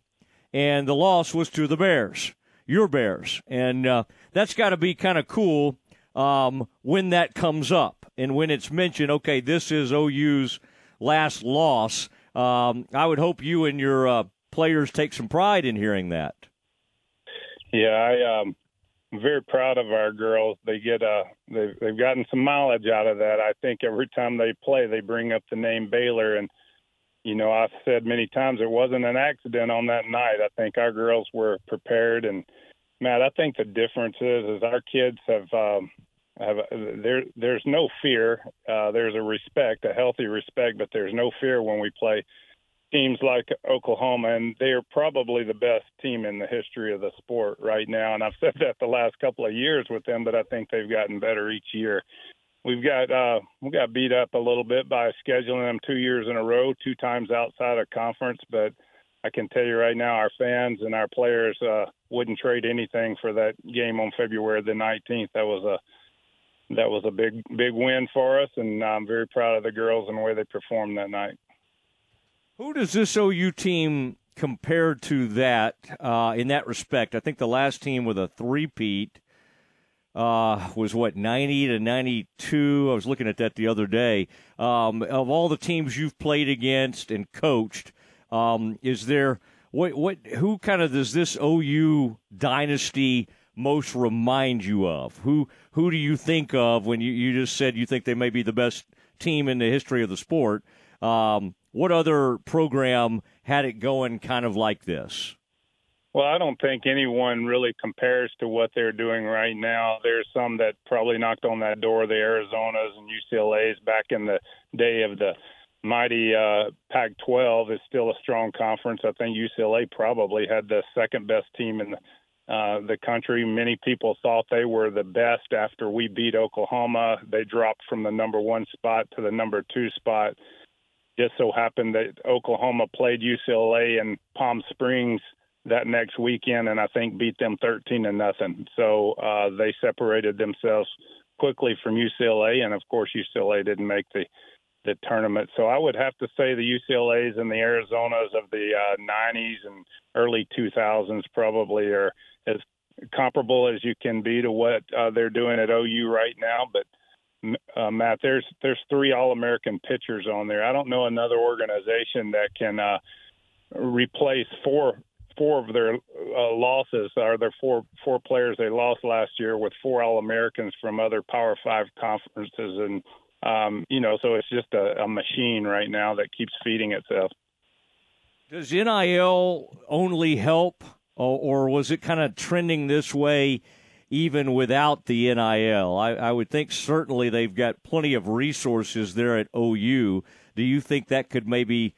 and the loss was to the Bears, your Bears, and uh, that's got to be kind of cool um, when that comes up and when it's mentioned. Okay, this is OU's last loss. Um, I would hope you and your uh, players take some pride in hearing that. Yeah, I um Very proud of our girls. They get uh they've they've gotten some mileage out of that. I think every time they play they bring up the name Baylor and you know, I've said many times it wasn't an accident on that night. I think our girls were prepared and Matt, I think the difference is is our kids have um have there there's no fear. Uh there's a respect, a healthy respect, but there's no fear when we play teams like Oklahoma, and they are probably the best team in the history of the sport right now. And I've said that the last couple of years with them, but I think they've gotten better each year. We've got uh, we got beat up a little bit by scheduling them two years in a row, two times outside of conference. But I can tell you right now, our fans and our players uh, wouldn't trade anything for that game on February the 19th. That was a that was a big big win for us, and I'm very proud of the girls and the way they performed that night. Who does this OU team compare to that uh, in that respect? I think the last team with a three-peat uh, was what ninety to ninety-two. I was looking at that the other day. Um, of all the teams you've played against and coached, um, is there what what who kind of does this OU dynasty most remind you of? Who who do you think of when you, you just said you think they may be the best team in the history of the sport? Um, what other program had it going kind of like this? Well, I don't think anyone really compares to what they're doing right now. There's some that probably knocked on that door, the Arizonas and UCLA's back in the day of the mighty uh, Pac 12 is still a strong conference. I think UCLA probably had the second best team in the uh, the country. Many people thought they were the best after we beat Oklahoma. They dropped from the number one spot to the number two spot. Just so happened that Oklahoma played UCLA in Palm Springs that next weekend, and I think beat them 13 to nothing. So uh, they separated themselves quickly from UCLA, and of course UCLA didn't make the the tournament. So I would have to say the UCLA's and the Arizonas of the uh, 90s and early 2000s probably are as comparable as you can be to what uh, they're doing at OU right now. But uh, Matt, there's there's three All-American pitchers on there. I don't know another organization that can uh, replace four four of their uh, losses are their four four players they lost last year with four All Americans from other Power Five conferences and Um, you know, so it's just a, a machine right now that keeps feeding itself. Does NIL only help, or, or was it kind of trending this way even without the NIL? I, I would think certainly they've got plenty of resources there at OU. Do you think that could maybe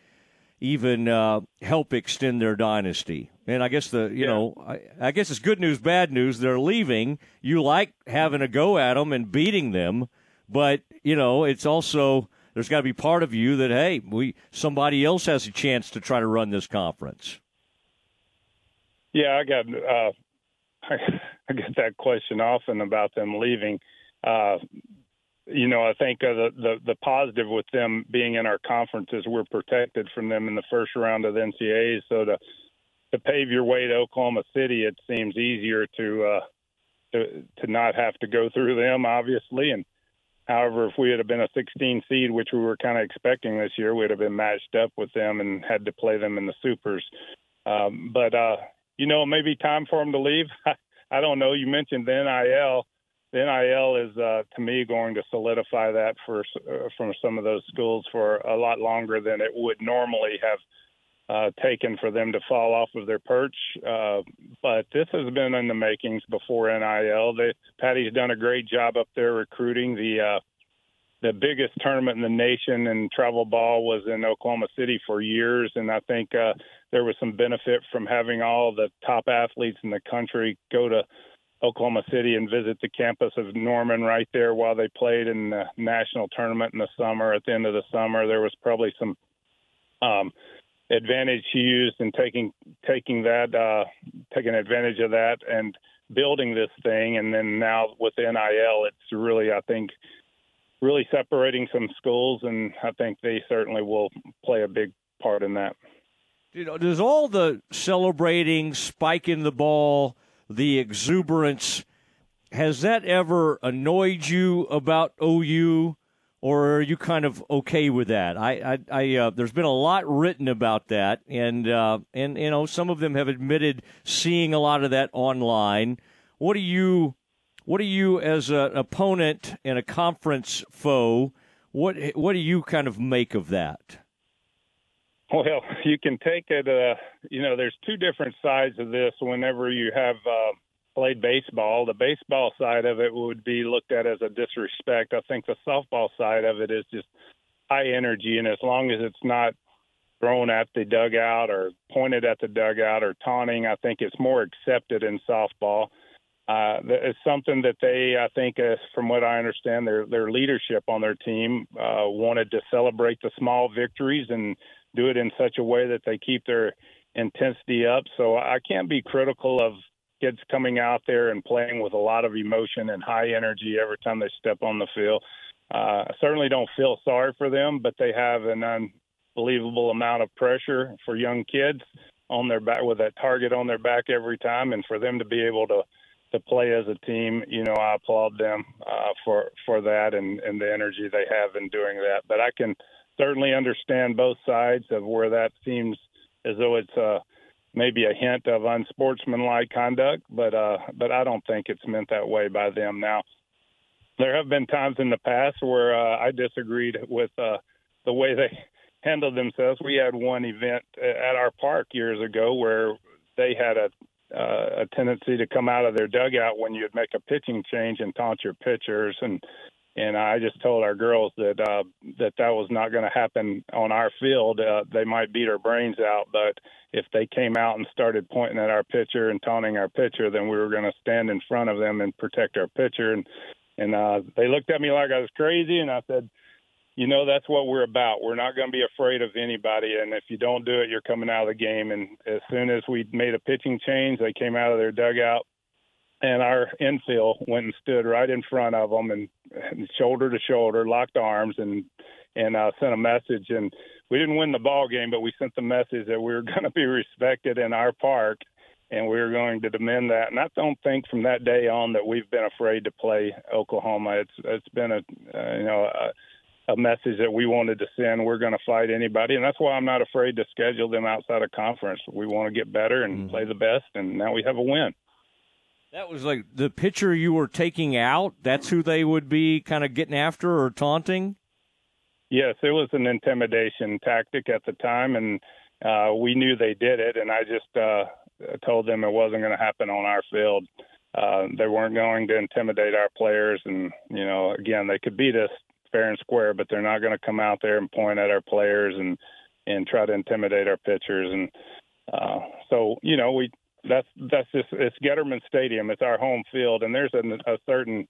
even uh, help extend their dynasty? And I guess the you yeah. know I, I, guess it's good news, bad news. They're leaving. You like having a go at them and beating them, but you know it's also there's got to be part of you that hey, we somebody else has a chance to try to run this conference. Yeah, I got uh, I get that question often about them leaving. Uh, you know, I think uh, the, the the positive with them being in our conference is we're protected from them in the first round of the NCAA. So to to pave your way to Oklahoma City, it seems easier to uh, to to not have to go through them, obviously, and However, if we had been a 16 seed, which we were kind of expecting this year, we'd have been matched up with them and had to play them in the supers. Um, but uh, you know, maybe time for them to leave. I don't know. You mentioned the NIL. The NIL is uh, to me going to solidify that for uh, from some of those schools for a lot longer than it would normally have uh, taken for them to fall off of their perch. Uh, but this has been in the makings before NIL. They, Patty's done a great job up there recruiting. The uh, the biggest tournament in the nation in travel ball was in Oklahoma City for years, and I think uh, there was some benefit from having all the top athletes in the country go to Oklahoma City and visit the campus of Norman right there while they played in the national tournament in the summer. At the end of the summer, there was probably some um, advantage used in taking taking that uh, taking advantage of that and building this thing. And then now with NIL, it's really I think really separating some schools, and I think they certainly will play a big part in that. You know, does all the celebrating, spiking the ball, the exuberance, has that ever annoyed you about OU? or are you kind of okay with that? I, I, I uh, there's been a lot written about that, and uh, and you know some of them have admitted seeing a lot of that online. What do you, what do you as an opponent and a conference foe? What what do you kind of make of that? Well, you can take it. Uh, you know, there's two different sides of this. Whenever you have uh, played baseball. The baseball side of it would be looked at as a disrespect. I think the softball side of it is just high energy, and as long as it's not thrown at the dugout or pointed at the dugout or taunting, I think it's more accepted in softball. Uh, it's something that they, I think, uh, from what I understand, their their leadership on their team uh, wanted to celebrate the small victories and do it in such a way that they keep their intensity up. So I can't be critical of kids coming out there and playing with a lot of emotion and high energy every time they step on the field. Uh, I certainly don't feel sorry for them, but they have an unbelievable amount of pressure for young kids on their back with that target on their back every time, and for them to be able to to play as a team, you know, I applaud them uh, for for that and and the energy they have in doing that. But I can certainly understand both sides of where that seems as though it's a maybe a hint of unsportsmanlike conduct, but uh, but I don't think it's meant that way by them. Now, there have been times in the past where uh, I disagreed with uh, the way they handled themselves. We had one event at our park years ago where they had a uh, a tendency to come out of their dugout when you'd make a pitching change and taunt your pitchers and and I just told our girls that uh, that that was not going to happen on our field. Uh, they might beat our brains out, but if they came out and started pointing at our pitcher and taunting our pitcher, then we were going to stand in front of them and protect our pitcher. And and uh, they looked at me like I was crazy, and I said, you know, that's what we're about. We're not going to be afraid of anybody, and if you don't do it, you're coming out of the game. And as soon as we made a pitching change, they came out of their dugout and our infield went and stood right in front of them and, and shoulder to shoulder, locked arms, and and uh, sent a message. And we didn't win the ball game, but we sent the message that we were going to be respected in our park, and we were going to demand that. And I don't think from that day on that we've been afraid to play Oklahoma. It's it's been a uh, you know. A, a message that we wanted to send. We're going to fight anybody, and that's why I'm not afraid to schedule them outside of conference. We want to get better and mm-hmm. play the best, and now we have a win. That was like the pitcher you were taking out. That's who they would be kind of getting after or taunting. Yes, it was an intimidation tactic at the time, and uh, we knew they did it. And I just uh, told them it wasn't going to happen on our field. Uh, they weren't going to intimidate our players, and you know, again, they could beat us fair and square, but they're not going to come out there and point at our players and and try to intimidate our pitchers. And uh, so, you know, we that's that's just it's Getterman Stadium. It's our home field, and there's a, a certain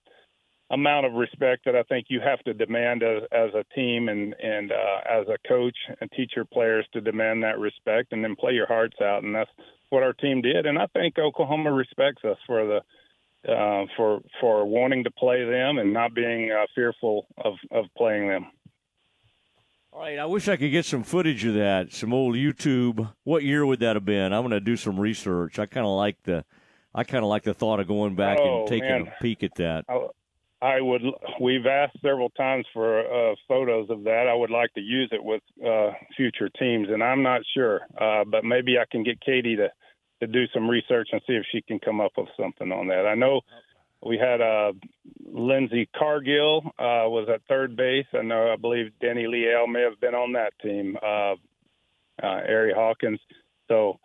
amount of respect that I think you have to demand as, as a team and and uh, as a coach and teach your players to demand that respect and then play your hearts out. And that's what our team did. And I think Oklahoma respects us for the uh, for for wanting to play them and not being uh, fearful of of playing them. All right, I wish I could get some footage of that, some old YouTube. What year would that have been? I'm going to do some research. I kind of like the, I kind of like the thought of going back oh, and taking man. a peek at that. I, I would. We've asked several times for uh, photos of that. I would like to use it with uh, future teams, and I'm not sure, uh, but maybe I can get Katie to to do some research and see if she can come up with something on that. I know we had uh, Lindsey Cargill uh, was at third base. I know I believe Denny Leal may have been on that team. Uh, uh, Ari Hawkins. So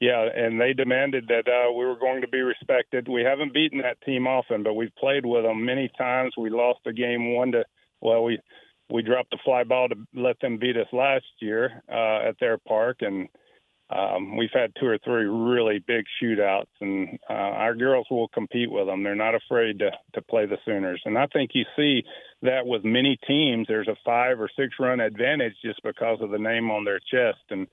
yeah, and they demanded that uh, we were going to be respected. We haven't beaten that team often, but we've played with them many times. We lost a game one to well, we we dropped the fly ball to let them beat us last year uh, at their park, and um, we've had two or three really big shootouts, and uh, our girls will compete with them. They're not afraid to to play the Sooners, and I think you see that with many teams. There's a five or six run advantage just because of the name on their chest, and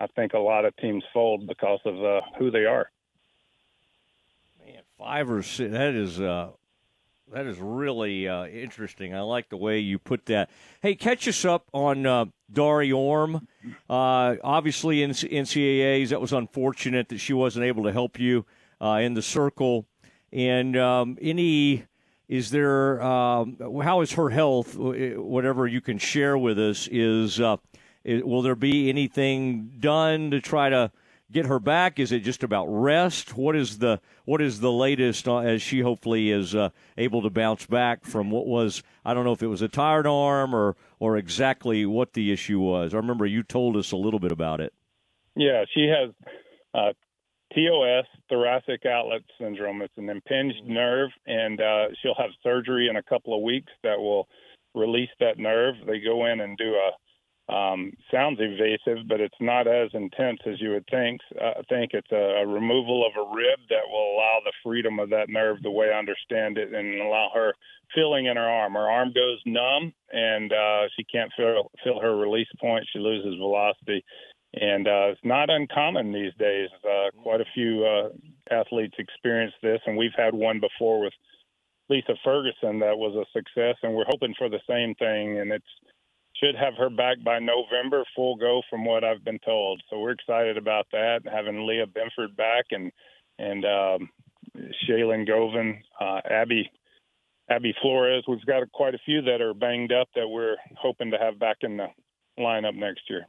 I think a lot of teams fold because of uh, who they are. Man, Five or six. That is uh, that is really uh, interesting. I like the way you put that. Hey, catch us up on uh, Dari Orme. Uh, obviously, in NCAA's, that was unfortunate that she wasn't able to help you uh, in the circle. And um, any, is there, um, how is her health? Whatever you can share with us is, uh, will there be anything done to try to get her back? Is it just about rest? What is the what is the latest uh, as she hopefully is uh, able to bounce back from what was I don't know if it was a tired arm or or exactly what the issue was. I remember you told us a little bit about it. Yeah, she has uh, TOS, thoracic outlet syndrome. It's an impinged nerve, and uh, she'll have surgery in a couple of weeks that will release that nerve. They go in and do a um, sounds evasive, but it's not as intense as you would think. Uh, I think it's a, a removal of a rib that will allow the freedom of that nerve, the way I understand it, and allow her feeling in her arm. Her arm goes numb, and uh, she can't feel feel her release point. She loses velocity, and uh, it's not uncommon these days. Uh, quite a few uh, athletes experience this, and we've had one before with Lisa Ferguson that was a success, and we're hoping for the same thing. And it's should have her back by November, full go from what I've been told. So we're excited about that, having Leah Benford back and and um, Shaylin Govan, uh, Abby Abby Flores. We've got quite a few that are banged up that we're hoping to have back in the lineup next year.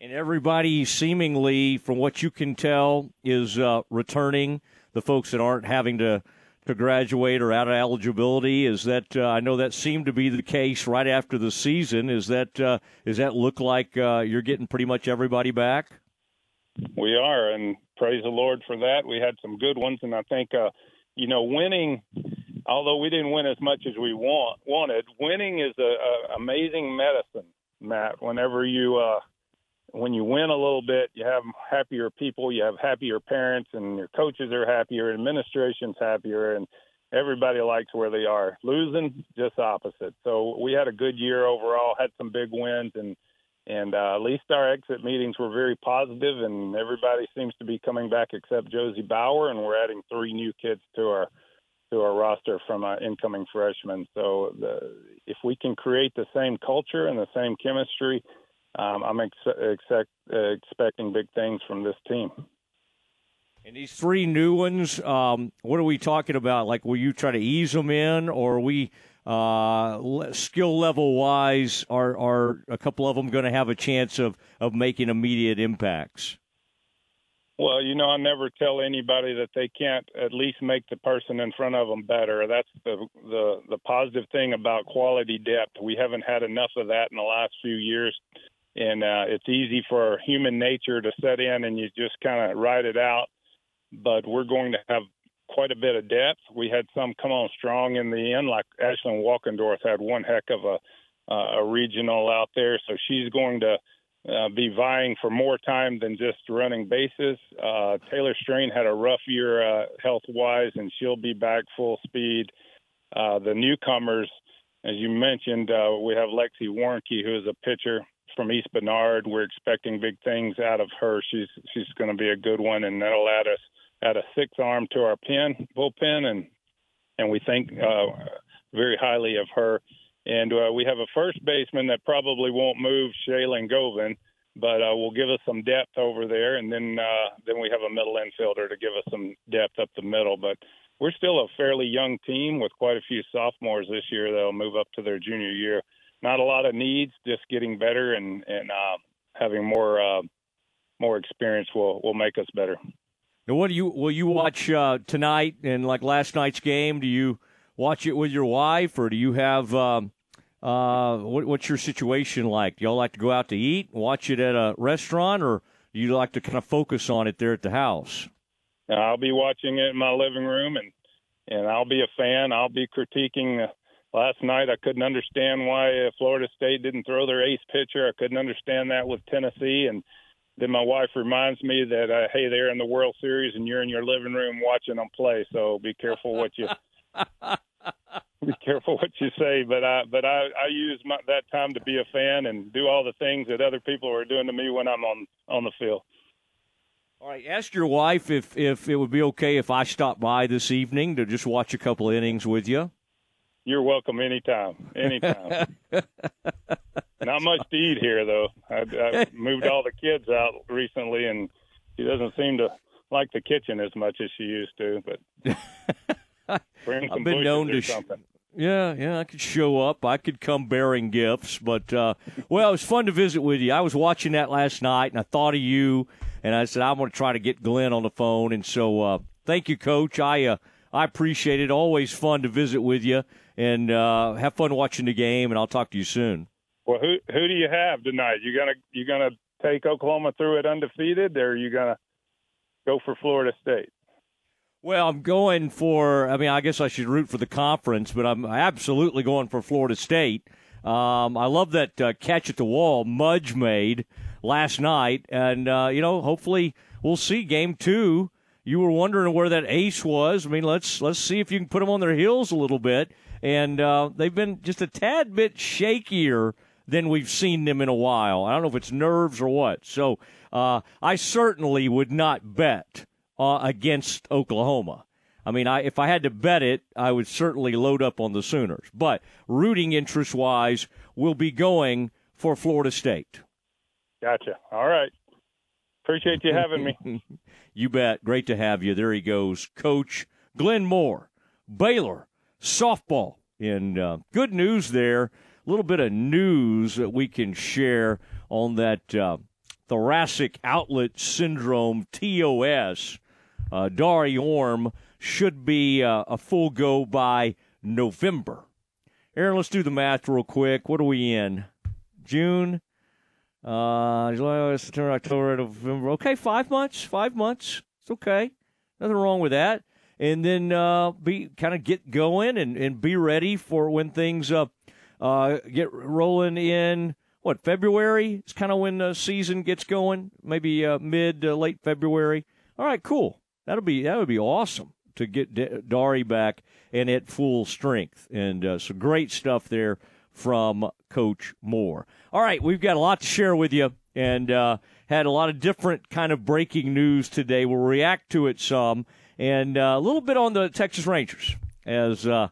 And everybody, seemingly, from what you can tell, is uh, returning. The folks that aren't having to to graduate or out of eligibility? Is that uh, I know that seemed to be the case right after the season. Is that uh, does that look like uh, you're getting pretty much everybody back? We are, and praise the Lord for that. We had some good ones, and I think uh, you know winning. Although we didn't win as much as we want wanted, winning is a, a amazing medicine, Matt. Whenever you uh, when you win a little bit, you have happier people, you have happier parents, and your coaches are happier, administration's happier, and everybody likes where they are. Losing, just opposite. So we had a good year overall, had some big wins, and and uh, at least our exit meetings were very positive, and everybody seems to be coming back except Josie Bauer, and we're adding three new kids to our to our roster from uh, incoming freshmen. So the, if we can create the same culture and the same chemistry um, I'm ex- expect, uh, expecting big things from this team. And these three new ones, um, what are we talking about? Like, will you try to ease them in, or are we uh, skill level wise? Are are a couple of them going to have a chance of of making immediate impacts? Well, you know, I never tell anybody that they can't at least make the person in front of them better. That's the the the positive thing about quality depth. We haven't had enough of that in the last few years, and uh, it's easy for human nature to set in and you just kind of ride it out. But we're going to have quite a bit of depth. We had some come on strong in the end, like Ashlyn Walkendorf had one heck of a uh, a regional out there, so she's going to uh, be vying for more time than just running bases. Uh, Taylor Strain had a rough year uh, health wise, and she'll be back full speed. Uh, the newcomers, as you mentioned, uh, we have Lexi Warnke, who is a pitcher from East Bernard. We're expecting big things out of her. She's she's going to be a good one, and that'll add us add a sixth arm to our pen bullpen, and and we think uh, very highly of her. And uh, we have a first baseman that probably won't move, Shaylin Govan, but uh, will give us some depth over there. And then uh, then we have a middle infielder to give us some depth up the middle. But we're still a fairly young team with quite a few sophomores this year that'll move up to their junior year. Not a lot of needs, just getting better and and uh, having more uh, more experience will will make us better. Now, what do you will you watch uh, tonight and like last night's game? Do you watch it with your wife, or do you have um, uh, what, what's your situation like? Do y'all like to go out to eat, watch it at a restaurant, or do you like to kind of focus on it there at the house? I'll be watching it in my living room, and and I'll be a fan. I'll be critiquing. Last night, I couldn't understand why Florida State didn't throw their ace pitcher. I couldn't understand that with Tennessee, and then my wife reminds me that uh, hey, they're in the World Series, and you're in your living room watching them play. So be careful what you be careful what you say. But I but I I use my, that time to be a fan and do all the things that other people are doing to me when I'm on on the field. All right, ask your wife if if it would be okay if I stop by this evening to just watch a couple innings with you. You're welcome anytime. Anytime. Not much to eat here, though. I, I moved all the kids out recently, and she doesn't seem to like the kitchen as much as she used to. But I've been known to. Sh- yeah, yeah, I could show up. I could come bearing gifts, but uh, well, it was fun to visit with you. I was watching that last night, and I thought of you, and I said I'm going to try to get Glenn on the phone. And so, uh, thank you, Coach. I uh, I appreciate it. Always fun to visit with you, and uh, have fun watching the game. And I'll talk to you soon. Well, who who do you have tonight? You gonna you gonna take Oklahoma through it undefeated, or are you gonna go for Florida State? Well, I'm going for. I mean, I guess I should root for the conference, but I'm absolutely going for Florida State. Um, I love that uh, catch at the wall Mudge made last night, and uh, you know, hopefully we'll see game two. You were wondering where that ace was. I mean, let's let's see if you can put them on their heels a little bit. And uh, they've been just a tad bit shakier than we've seen them in a while. I don't know if it's nerves or what. So uh, I certainly would not bet uh, against Oklahoma. I mean, I, if I had to bet it, I would certainly load up on the Sooners. But rooting interest wise, we'll be going for Florida State. Gotcha. All right. Appreciate you having me. you bet. Great to have you. There he goes, Coach Glenn Moore, Baylor softball. And uh, good news there. A little bit of news that we can share on that uh, thoracic outlet syndrome, TOS. Uh, Dari Orme should be uh, a full go by November. Aaron, let's do the math real quick. What are we in? June, uh, July, September, October, November. Okay, five months. Five months. It's okay. Nothing wrong with that. And then uh, be kind of get going and, and be ready for when things uh, uh, get rolling in. What February? It's kind of when the season gets going. Maybe uh, mid uh, late February. All right, cool. That'll be that would be awesome to get D- Dari back and at full strength. And uh, some great stuff there from Coach Moore. All right, we've got a lot to share with you, and uh, had a lot of different kind of breaking news today. We'll react to it some, and uh, a little bit on the Texas Rangers as uh,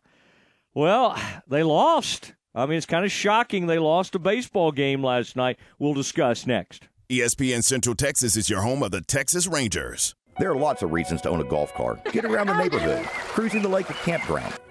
well. They lost. I mean, it's kind of shocking they lost a baseball game last night. We'll discuss next. ESPN Central Texas is your home of the Texas Rangers. There are lots of reasons to own a golf cart. Get around the neighborhood, cruising the lake at campground,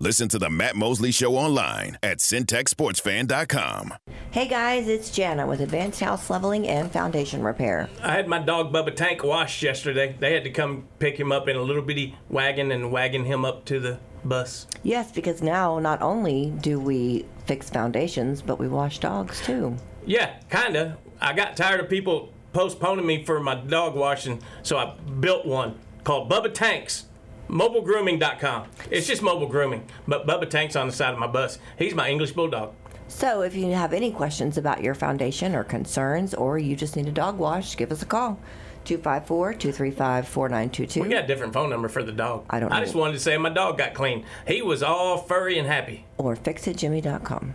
Listen to the Matt Mosley Show online at centexsportsfan.com. Hey guys, it's Jana with Advanced House Leveling and Foundation Repair. I had my dog Bubba Tank washed yesterday. They had to come pick him up in a little bitty wagon and wagon him up to the bus. Yes, because now not only do we fix foundations, but we wash dogs too. Yeah, kinda. I got tired of people postponing me for my dog washing, so I built one called Bubba Tanks. MobileGrooming.com. It's just mobile grooming, but Bubba Tank's on the side of my bus. He's my English Bulldog. So if you have any questions about your foundation or concerns, or you just need a dog wash, give us a call. 254-235-4922. We got a different phone number for the dog. I don't know. I just wanted to say my dog got clean. He was all furry and happy. Or fixitjimmy.com.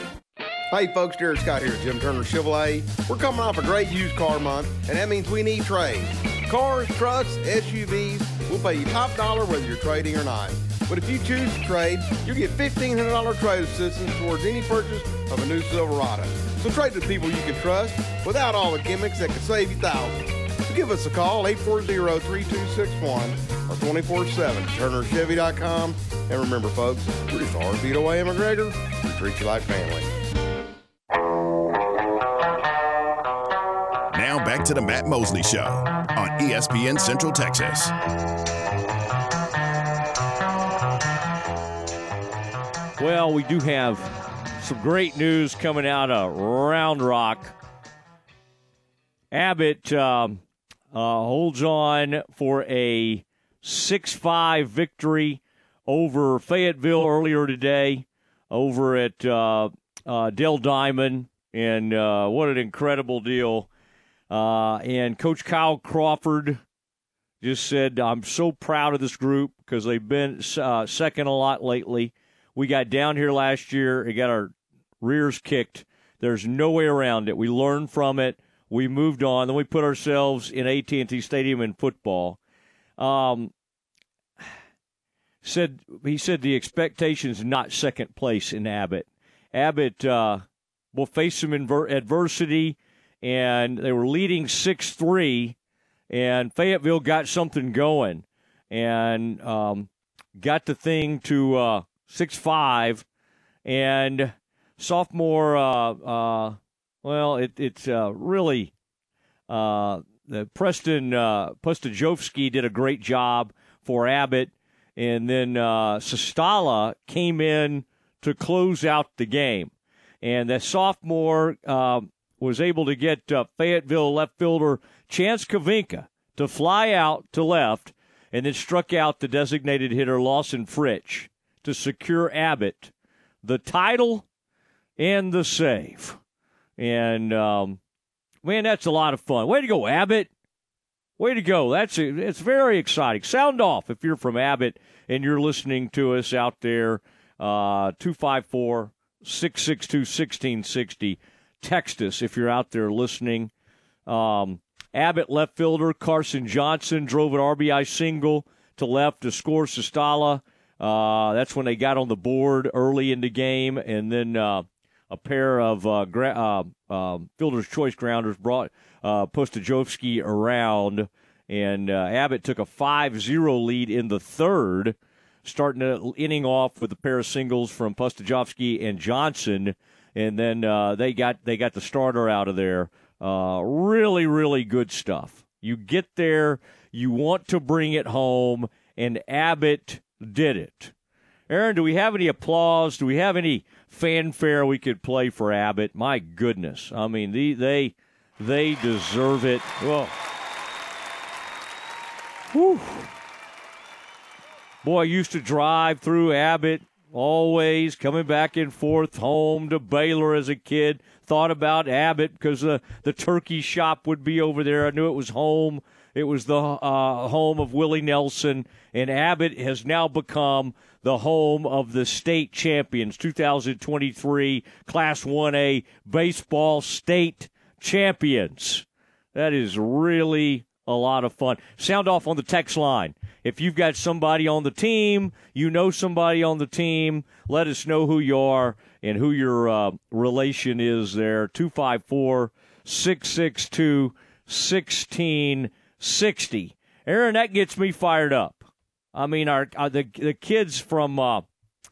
Hey folks, Derek Scott here at Jim Turner Chevrolet. We're coming off a great used car month, and that means we need trades. Cars, trucks, SUVs, we'll pay you top dollar whether you're trading or not. But if you choose to trade, you'll get $1,500 trade assistance towards any purchase of a new Silverado. So trade with people you can trust without all the gimmicks that could save you thousands. So give us a call, 840-3261 or 24-7, turnerchevy.com. And remember folks, we're just heartbeat away in McGregor. We treat you like family. Back to the Matt Mosley Show on ESPN Central Texas. Well, we do have some great news coming out of Round Rock. Abbott um, uh, holds on for a 6 5 victory over Fayetteville earlier today over at uh, uh, Dell Diamond. And uh, what an incredible deal. Uh, and Coach Kyle Crawford just said, I'm so proud of this group because they've been uh, second a lot lately. We got down here last year and got our rears kicked. There's no way around it. We learned from it. We moved on. Then we put ourselves in AT&T Stadium in football. Um, said he said the expectations not second place in Abbott. Abbott uh, will face some adversity, and they were leading six three, and Fayetteville got something going, and um, got the thing to uh, six five, and sophomore. Uh, uh, well, it, it's uh, really uh, the Preston uh, Pustajovsky did a great job for Abbott, and then uh, Sestala came in to close out the game, and the sophomore uh, was able to get uh, Fayetteville left fielder Chance Kavinka to fly out to left and then struck out the designated hitter Lawson Fritch to secure Abbott the title and the save. And um, man, that's a lot of fun. Way to go, Abbott! Way to go. That's a, it's very exciting. Sound off if you're from Abbott and you're listening to us out there. Uh, 254 662 1660 Text us if you're out there listening. Um, Abbott left fielder Carson Johnson drove an RBI single to left to score Sistala. Uh, that's when they got on the board early in the game, and then uh, a pair of uh, gra- uh, um, fielder's choice grounders brought uh, Postajovsky around, and uh, Abbott took a 5-0 lead in the third, starting the inning off with a pair of singles from Postajovsky and Johnson, and then uh, they got they got the starter out of there. Uh, really, really good stuff. You get there, you want to bring it home, and Abbott did it. Aaron, do we have any applause? Do we have any fanfare we could play for Abbott? My goodness, I mean, the, they they deserve it. Well, boy, I used to drive through Abbott always coming back and forth home to Baylor as a kid. Thought about Abbott because the the turkey shop would be over there. I knew it was home. It was the uh, home of Willie Nelson, and Abbott has now become the home of the state champions, 2023 Class 1A baseball state champions. That is really a lot of fun. Sound off on the text line. If you've got somebody on the team, you know somebody on the team, let us know who you are and who your uh, relation is there. 254 662 1660. Aaron, that gets me fired up. I mean, our, our the the kids from uh,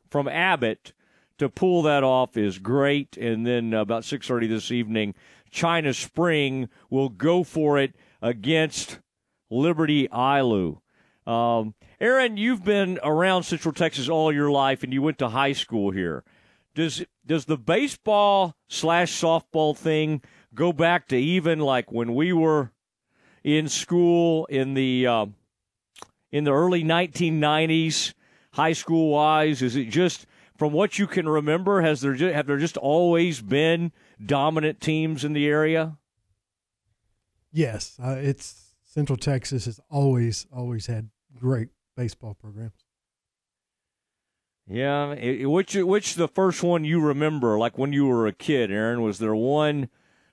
from Abbott to pull that off is great. And then uh, about six thirty this evening, China Spring will go for it against Liberty Hill. Um, Aaron, you've been around Central Texas all your life, and you went to high school here. Does does the baseball slash softball thing go back to even like when we were in school in the uh, in the early 1990s, high school wise? Is it just from what you can remember? Has there just, have there just always been dominant teams in the area? Yes, uh, it's Central Texas has always always had great baseball programs. Yeah, it, which which the first one you remember, like when you were a kid, Aaron? Was there one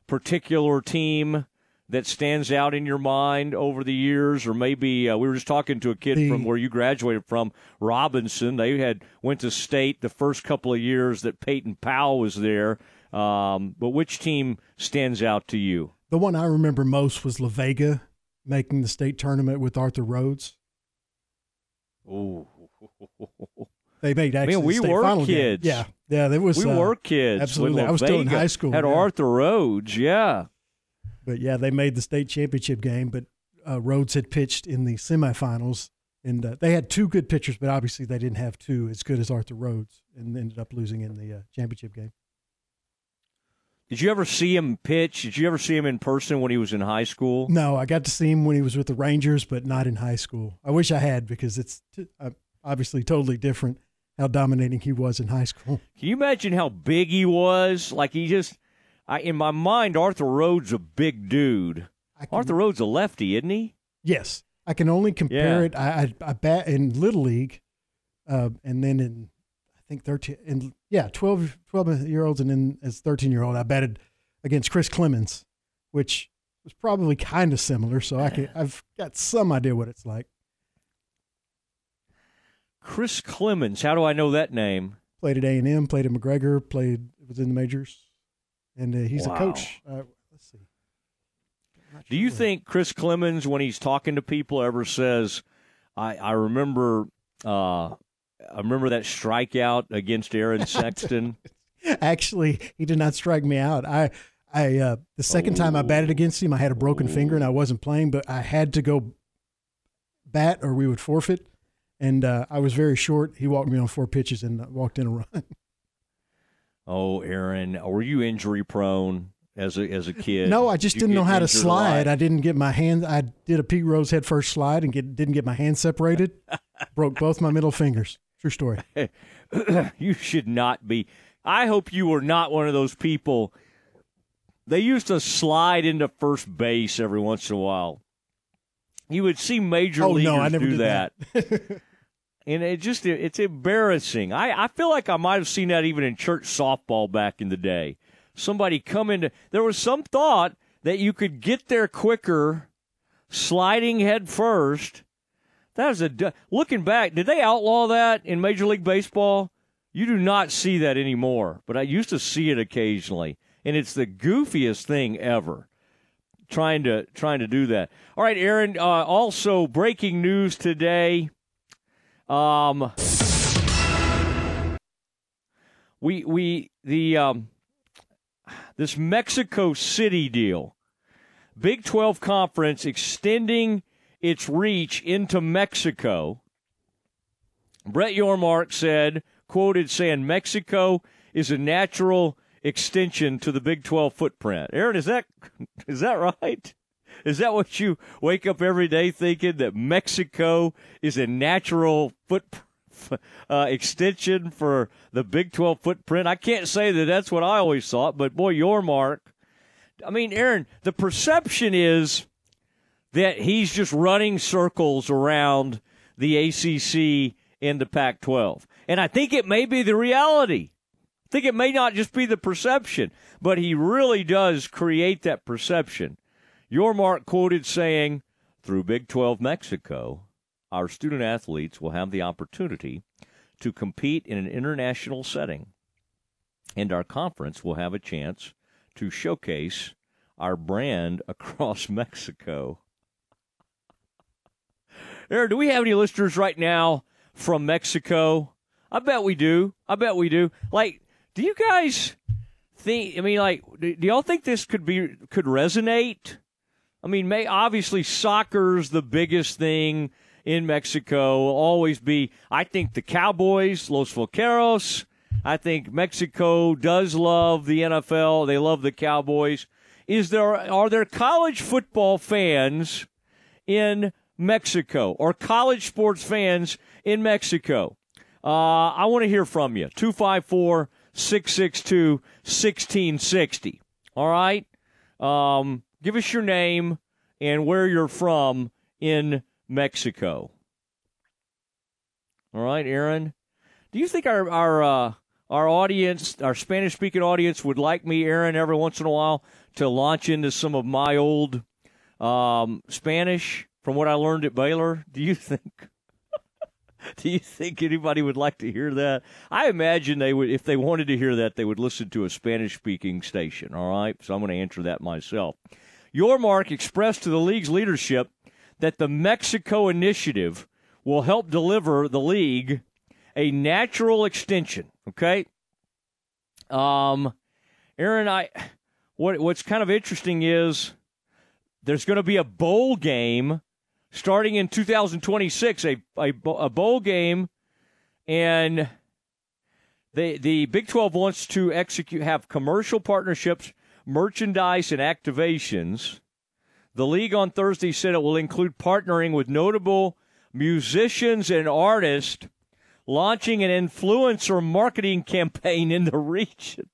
particular team that stands out in your mind over the years, or maybe uh, we were just talking to a kid the, from where you graduated from, Robinson. They had went to state the first couple of years that Peyton Powell was there. Um, but which team stands out to you? The one I remember most was La Vega making the state tournament with Arthur Rhodes. Oh. They made actually Man, we were final kids. Game. Yeah, yeah, there was. We uh, were kids. Absolutely, I was still in high school. Had yeah. Arthur Rhodes, yeah. But yeah, they made the state championship game. But uh, Rhodes had pitched in the semifinals, and uh, they had two good pitchers, but obviously they didn't have two as good as Arthur Rhodes, and ended up losing in the uh, championship game. Did you ever see him pitch? Did you ever see him in person when he was in high school? No, I got to see him when he was with the Rangers, but not in high school. I wish I had because it's t- uh, obviously totally different how dominating he was in high school. Can you imagine how big he was? Like he just, I, in my mind, Arthur Rhodes a big dude. Can, Arthur Rhodes a lefty, isn't he? Yes, I can only compare Yeah. it. I, I I bat in little league, uh, and then in think thirteen and yeah 12, 12 year olds, and then as thirteen year old, I batted against Chris Clemons, which was probably kind of similar. So I can I've got some idea what it's like. Chris Clemons. How do I know that name? Played at A and M, played at McGregor, played was in the majors, and uh, he's Wow. a coach. Uh, let's see. Do you think Chris Clemons, when he's talking to people, ever says, "I I remember, uh, I remember that strikeout against Aaron Sexton"? Actually, he did not strike me out. I, I, uh, the second time I batted against him, I had a broken finger and I wasn't playing, but I had to go bat or we would forfeit. And uh, I was very short. He walked me on four pitches and uh, walked in a run. oh, Aaron, were you injury prone as a as a kid? no, I just did didn't know how to slide. I didn't get my hand. I did a Pete Rose head first slide and get, didn't get my hands separated. Broke both my middle fingers. True story. you should not be. I hope you were not one of those people they used to slide into first base every once in a while. You would see major Oh, no, leaguers I never do that. that. and it just it's embarrassing. I, I feel like I might have seen that even in church softball back in the day. Somebody come into there was some thought that you could get there quicker sliding head first. That was a looking back. Did they outlaw that in Major League Baseball? You do not see that anymore, but I used to see it occasionally, and it's the goofiest thing ever. Trying to trying to do that. All right, Aaron. Uh, also, breaking news today. Um, we we the um, this Mexico City deal, Big Twelve conference extending its reach into Mexico. Brett Yormark said, quoted saying, Mexico is a natural extension to the Big 12 footprint. Aaron, is that is that right? Is that what you wake up every day thinking that Mexico is a natural foot uh, extension for the Big 12 footprint? I can't say that that's what I always thought, but boy, Yormark. I mean, Aaron, the perception is that he's just running circles around the ACC and the Pac 12. And I think it may be the reality. I think it may not just be the perception, but he really does create that perception. Yormark quoted saying, through Big 12 Mexico, our student athletes will have the opportunity to compete in an international setting, and our conference will have a chance to showcase our brand across Mexico. Aaron, do we have any listeners right now from Mexico? I bet we do. I bet we do. Like, do you guys think? I mean, like, do, do y'all think this could be could resonate? I mean, may obviously soccer's the biggest thing in Mexico. Will always be. I think the Cowboys, Los Vaqueros. I think Mexico does love the NFL. They love the Cowboys. Is there are there college football fans in Mexico or college sports fans in Mexico? Uh, I want to hear from you. 254 662 1660. All right? Um, give us your name and where you're from in Mexico. All right, Aaron. Do you think our our uh, our audience, our Spanish speaking audience, would like me, Aaron, every once in a while to launch into some of my old um, Spanish from what I learned at Baylor? Do you think? Do you think anybody would like to hear that? I imagine they would, if they wanted to hear that, they would listen to a Spanish speaking station. All right. So I'm going to answer that myself. Yormark expressed to the league's leadership that the Mexico initiative will help deliver the league a natural extension. Okay. Um, Aaron, I, what, what's kind of interesting is there's going to be a bowl game starting in 2026, a, a, a bowl game, and the the Big 12 wants to execute have commercial partnerships, merchandise, and activations. The league on Thursday said it will include partnering with notable musicians and artists, launching an influencer marketing campaign in the region.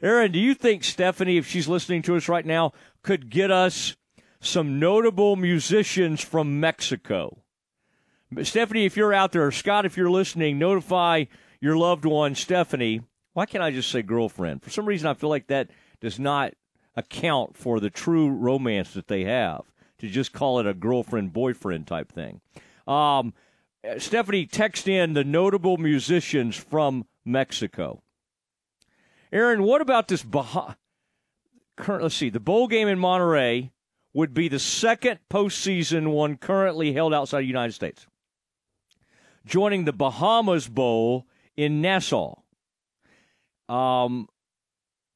Aaron, do you think Stephanie, if she's listening to us right now, could get us some notable musicians from Mexico. Stephanie, if you're out there, Scott, if you're listening, notify your loved one, Stephanie. Why can't I just say girlfriend? For some reason, I feel like that does not account for the true romance that they have to just call it a girlfriend boyfriend type thing. Um, Stephanie, text in the notable musicians from Mexico. Aaron, what about this Baja? Let's see, the bowl game in Monterrey would be the second postseason one currently held outside the United States, joining the Bahamas Bowl in Nassau. Um,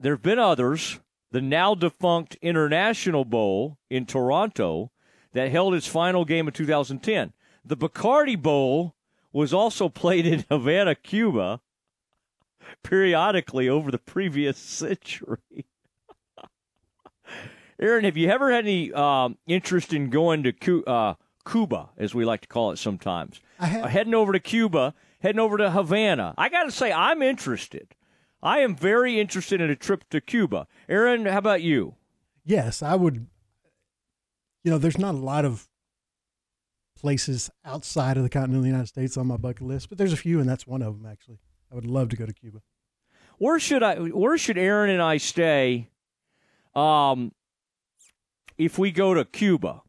there have been others. The now defunct International Bowl in Toronto that held its final game in 2010. The Bacardi Bowl was also played in Havana, Cuba, periodically over the previous century. Aaron, have you ever had any um, interest in going to Cu- uh, Cuba, as we like to call it sometimes? I have. Uh, heading over to Cuba, heading over to Havana. I got to say, I'm interested. I am very interested in a trip to Cuba. Aaron, how about you? Yes, I would. You know, there's not a lot of places outside of the continental United States on my bucket list, but there's a few, and that's one of them. Actually, I would love to go to Cuba. Where should I? Where should Aaron and I stay? Um, if we go to Cuba,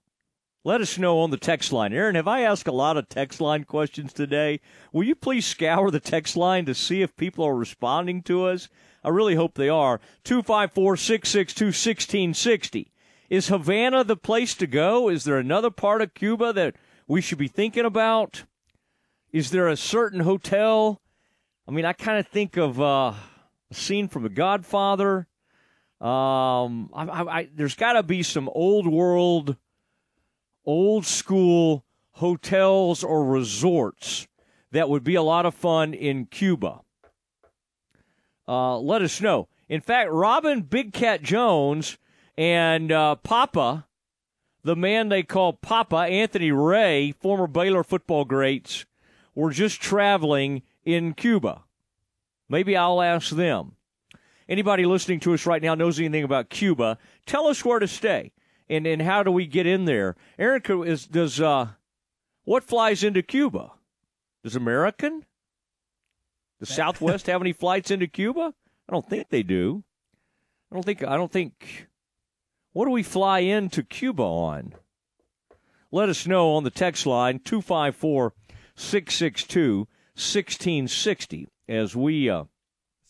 let us know on the text line. Aaron, have I asked a lot of text line questions today? Will you please scour the text line to see if people are responding to us? I really hope they are. 254 662 1660. Is Havana the place to go? Is there another part of Cuba that we should be thinking about? Is there a certain hotel? I mean, I kind of think of uh, a scene from The Godfather. Um, I, I, I, there's got to be some old world, old school hotels or resorts that would be a lot of fun in Cuba. Uh, let us know. In fact, Robin Big Cat Jones and uh, Papa, the man they call Papa, Anthony Ray, former Baylor football greats, were just traveling in Cuba. Maybe I'll ask them. Anybody listening to us right now knows anything about Cuba? Tell us where to stay and and how do we get in there? Erica is does uh, what flies into Cuba? Does American? Does Southwest have any flights into Cuba? I don't think they do. I don't think I don't think what do we fly into Cuba on? Let us know on the text line 254 662 1660 as we uh,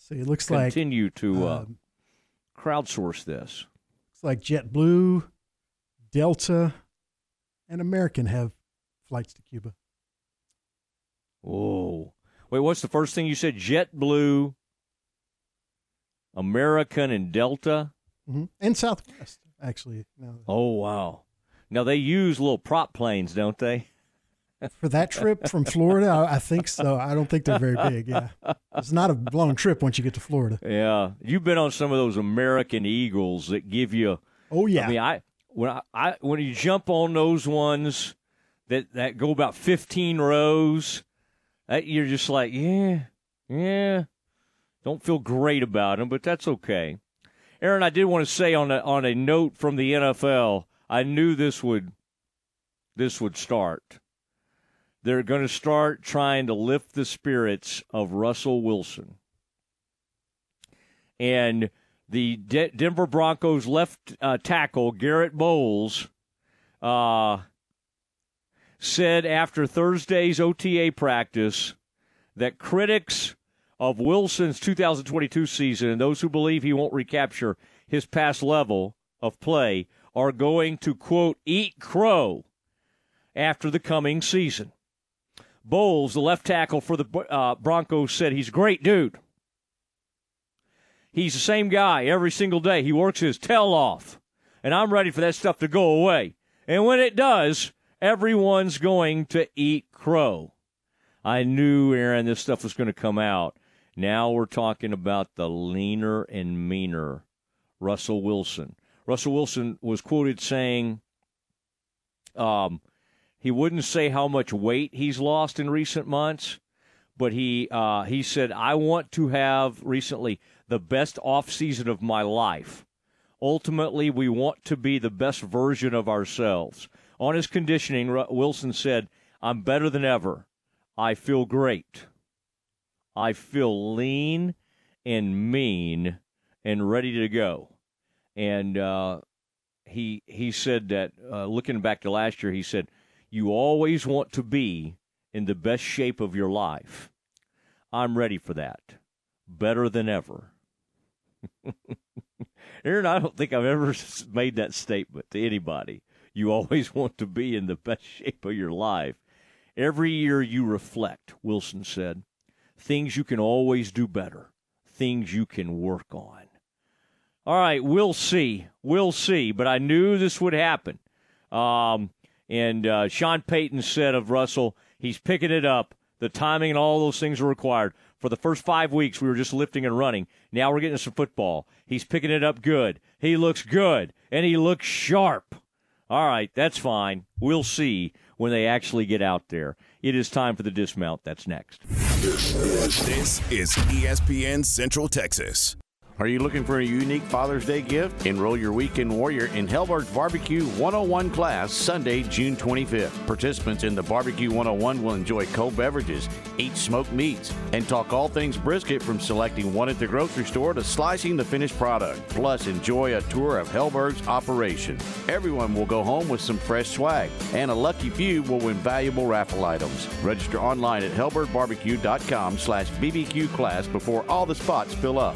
See, it looks continue like, continue to uh, um, crowdsource this. It's like JetBlue, Delta, and American have flights to Cuba. Whoa. Wait, what's the first thing you said? JetBlue, American, and Delta? hmm And Southwest, actually. No. Oh, wow. Now, they use little prop planes, don't they? For that trip from Florida, I, I think so. I don't think they're very big. Yeah, it's not a long trip once you get to Florida. Yeah, you've been on some of those American Eagles that give you. Oh yeah. I mean, I when I, I when you jump on those ones that that go about fifteen rows, that you're just like, yeah, yeah. Don't feel great about them, but that's okay. Aaron, I did want to say on a on a note from the NFL, I knew this would this would start. They're going to start trying to lift the spirits of Russell Wilson. And the De- Denver Broncos left uh, tackle, Garrett Bolles, uh, said after Thursday's OTA practice that critics of Wilson's 2022 season and those who believe he won't recapture his past level of play are going to, quote, eat crow after the coming season. Bolles, the left tackle for the uh, Broncos, said he's a great dude. He's the same guy every single day. He works his tail off. And I'm ready for that stuff to go away. And when it does, everyone's going to eat crow. I knew, Aaron, this stuff was going to come out. Now we're talking about the leaner and meaner Russell Wilson. Russell Wilson was quoted saying, um, he wouldn't say how much weight he's lost in recent months, but he uh, he said, "I want to have recently the best off season of my life. Ultimately, we want to be the best version of ourselves." On his conditioning, Wilson said, "I'm better than ever. I feel great. I feel lean and mean and ready to go." And uh, he he said that uh, looking back to last year, he said you always want to be in the best shape of your life. I'm ready for that. Better than ever. Aaron, I don't think I've ever made that statement to anybody. You always want to be in the best shape of your life. Every year you reflect, Wilson said. Things you can always do better, things you can work on. All right, we'll see. We'll see. But I knew this would happen. Um, and uh, Sean Payton said of Russell, he's picking it up. The timing and all those things are required. For the first five weeks, we were just lifting and running. Now we're getting some football. He's picking it up good. He looks good, and he looks sharp. All right, that's fine. We'll see when they actually get out there. It is time for the dismount. That's next. This is ESPN Central Texas. Are you looking for a unique Father's Day gift? Enroll your weekend warrior in Helberg's Barbecue 101 class Sunday, June 25th. Participants in the Barbecue 101 will enjoy cold beverages, eat smoked meats, and talk all things brisket from selecting one at the grocery store to slicing the finished product. Plus, enjoy a tour of Helberg's operation. Everyone will go home with some fresh swag, and a lucky few will win valuable raffle items. Register online at helbergbarbecue.com slash bbq class before all the spots fill up.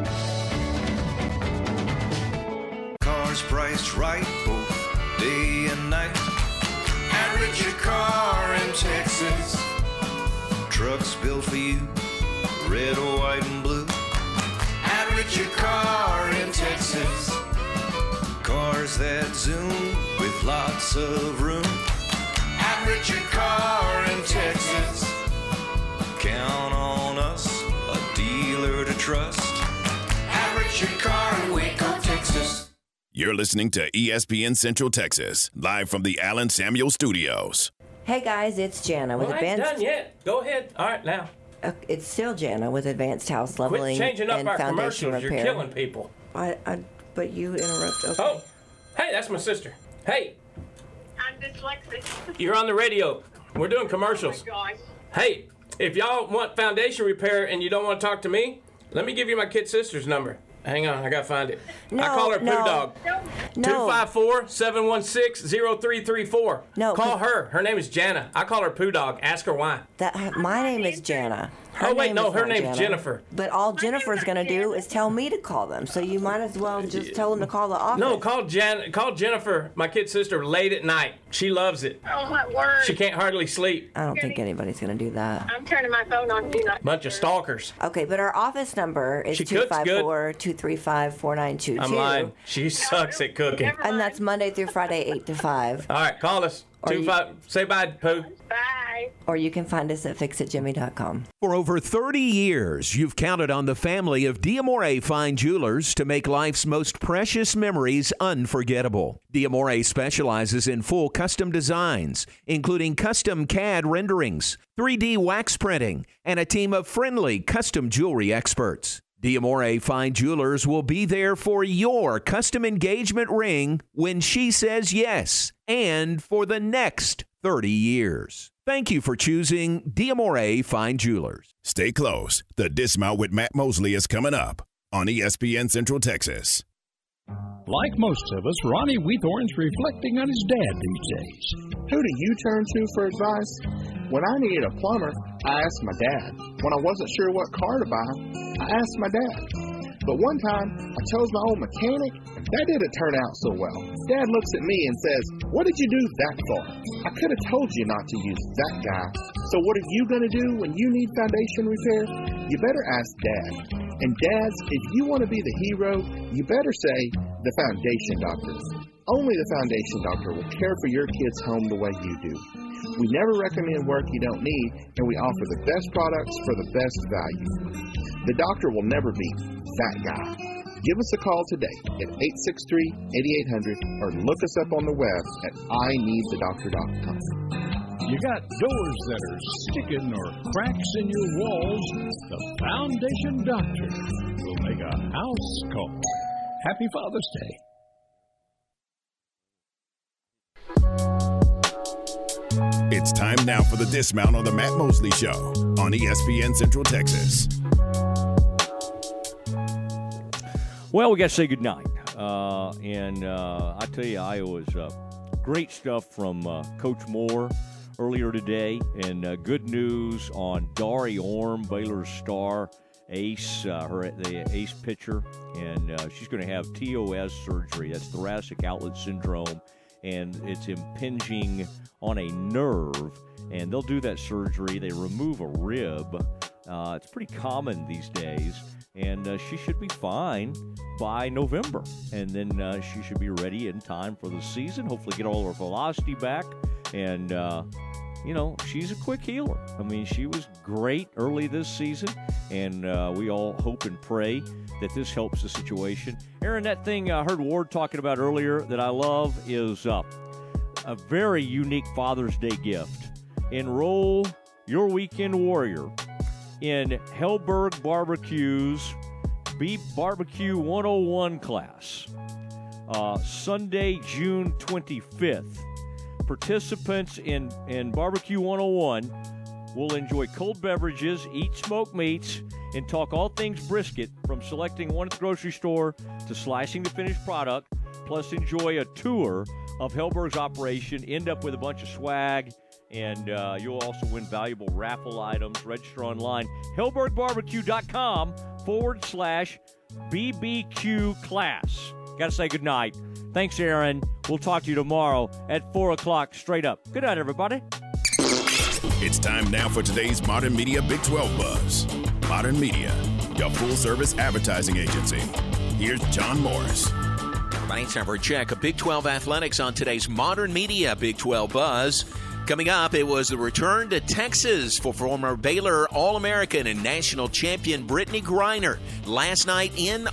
Cars priced right both day and night. At Richard Car in Texas. Trucks built for you, red, or white, and blue. Average Richard Car in Texas. Cars that zoom with lots of room. Average Richard Car in Texas. Count on us, a dealer to trust. At Richard Car. You're listening to ESPN Central Texas, live from the Allen Samuel Studios. Hey guys, it's Jana with Well, I ain't done yet. Go ahead. All right, now. Uh, it's still Jana with Advanced House Leveling Quit Leveling changing up and our Foundation commercials. Repair. You're killing people. I, I, but you interrupt. Okay. Oh, hey, that's my sister. Hey, I'm dyslexic. you're on the radio. We're doing commercials. Oh my gosh. Hey, if y'all want foundation repair and you don't want to talk to me, let me give you my kid sister's number. Hang on, I gotta find it. I call her Poo no. Dog. No. 254-716-0334. No, Call her. Her name is Jana. I call her Poo Dog. Ask her why. That my name is Jana. Her Oh, wait, name no, her name's Jana. Jennifer. But all Jennifer's gonna do is tell me to call them. So you might as well just tell them to call the office. No, call Jan. Call Jennifer, my kid sister, late at night. She loves it. Oh my word. She can't hardly sleep. I don't think anybody's gonna do that. I'm turning my phone on do not. Bunch of stalkers. Okay, but our office number is She cooks good. 254 235 4922. I'm lying. She sucks at cooking. And that's Monday through Friday, 8 to 5. All right, call us. Or Two you- five. Say bye, Pooh. Bye. Or you can find us at fixitjimmy.com. For over 30 years, you've counted on the family of Diamore Fine Jewelers to make life's most precious memories unforgettable. Diamore specializes in full custom designs, including custom CAD renderings, 3D wax printing, and a team of friendly custom jewelry experts. Diamore Fine Jewelers will be there for your custom engagement ring when she says yes, and for the next 30 years. Thank you for choosing Diamore Fine Jewelers. Stay close. The Dismount with Matt Mosley is coming up on ESPN Central Texas. Like most of us, Ronnie Weethorn's reflecting on his dad these days. Who do you turn to for advice? When I needed a plumber, I asked my dad. When I wasn't sure what car to buy, I asked my dad. But one time, I chose my own mechanic, and that didn't turn out so well. Dad looks at me and says, What did you do that for? I could have told you not to use that guy. So, what are you going to do when you need foundation repair? You better ask Dad. And, dads, if you want to be the hero, you better say, The Foundation Doctors. Only the Foundation Doctor will care for your kid's home the way you do. We never recommend work you don't need, and we offer the best products for the best value. The doctor will never be that guy. Give us a call today at 863 8800 or look us up on the web at ineedthedoctor.com. You got doors that are sticking or cracks in your walls. The Foundation Doctor will make a house call. Happy Father's Day. It's time now for the dismount on the Matt Mosley Show on ESPN Central Texas. Well, we got to say goodnight. Uh, and uh, I tell you, Iowa's uh, great stuff from uh, Coach Moore earlier today, and uh, good news on Dari Orme, Baylor's star ace, uh, her the ace pitcher, and uh, she's going to have TOS surgery. That's thoracic outlet syndrome, and it's impinging on a nerve. And they'll do that surgery. They remove a rib. It's pretty common these days. And uh, she should be fine by November, and then uh, she should be ready in time for the season. Hopefully, get all her velocity back, and uh, you know she's a quick healer. I mean, she was great early this season, and uh, we all hope and pray that this helps the situation. Aaron, that thing I heard Ward talking about earlier that I love is uh, a very unique Father's Day gift. Enroll your weekend warrior in Helberg Barbecues Beef Barbecue 101 class, uh, Sunday, June 25th. Participants in, in Barbecue 101 will enjoy cold beverages, eat smoked meats, and talk all things brisket from selecting one at the grocery store to slicing the finished product, plus enjoy a tour of Helberg's operation, end up with a bunch of swag, and uh, you'll also win valuable raffle items. Register online, helbergbarbecue.com forward slash BBQ class. Got to say goodnight. Thanks, Aaron. We'll talk to you tomorrow at 4 o'clock straight up. Good night, everybody. It's time now for today's Modern Media Big 12 Buzz. Modern Media, your full service advertising agency. Here's John Morris. My name's time for a check of Big 12 athletics on today's Modern Media Big 12 Buzz. Coming up, it was the return to Texas for former Baylor All American and national champion Brittney Griner. Last night in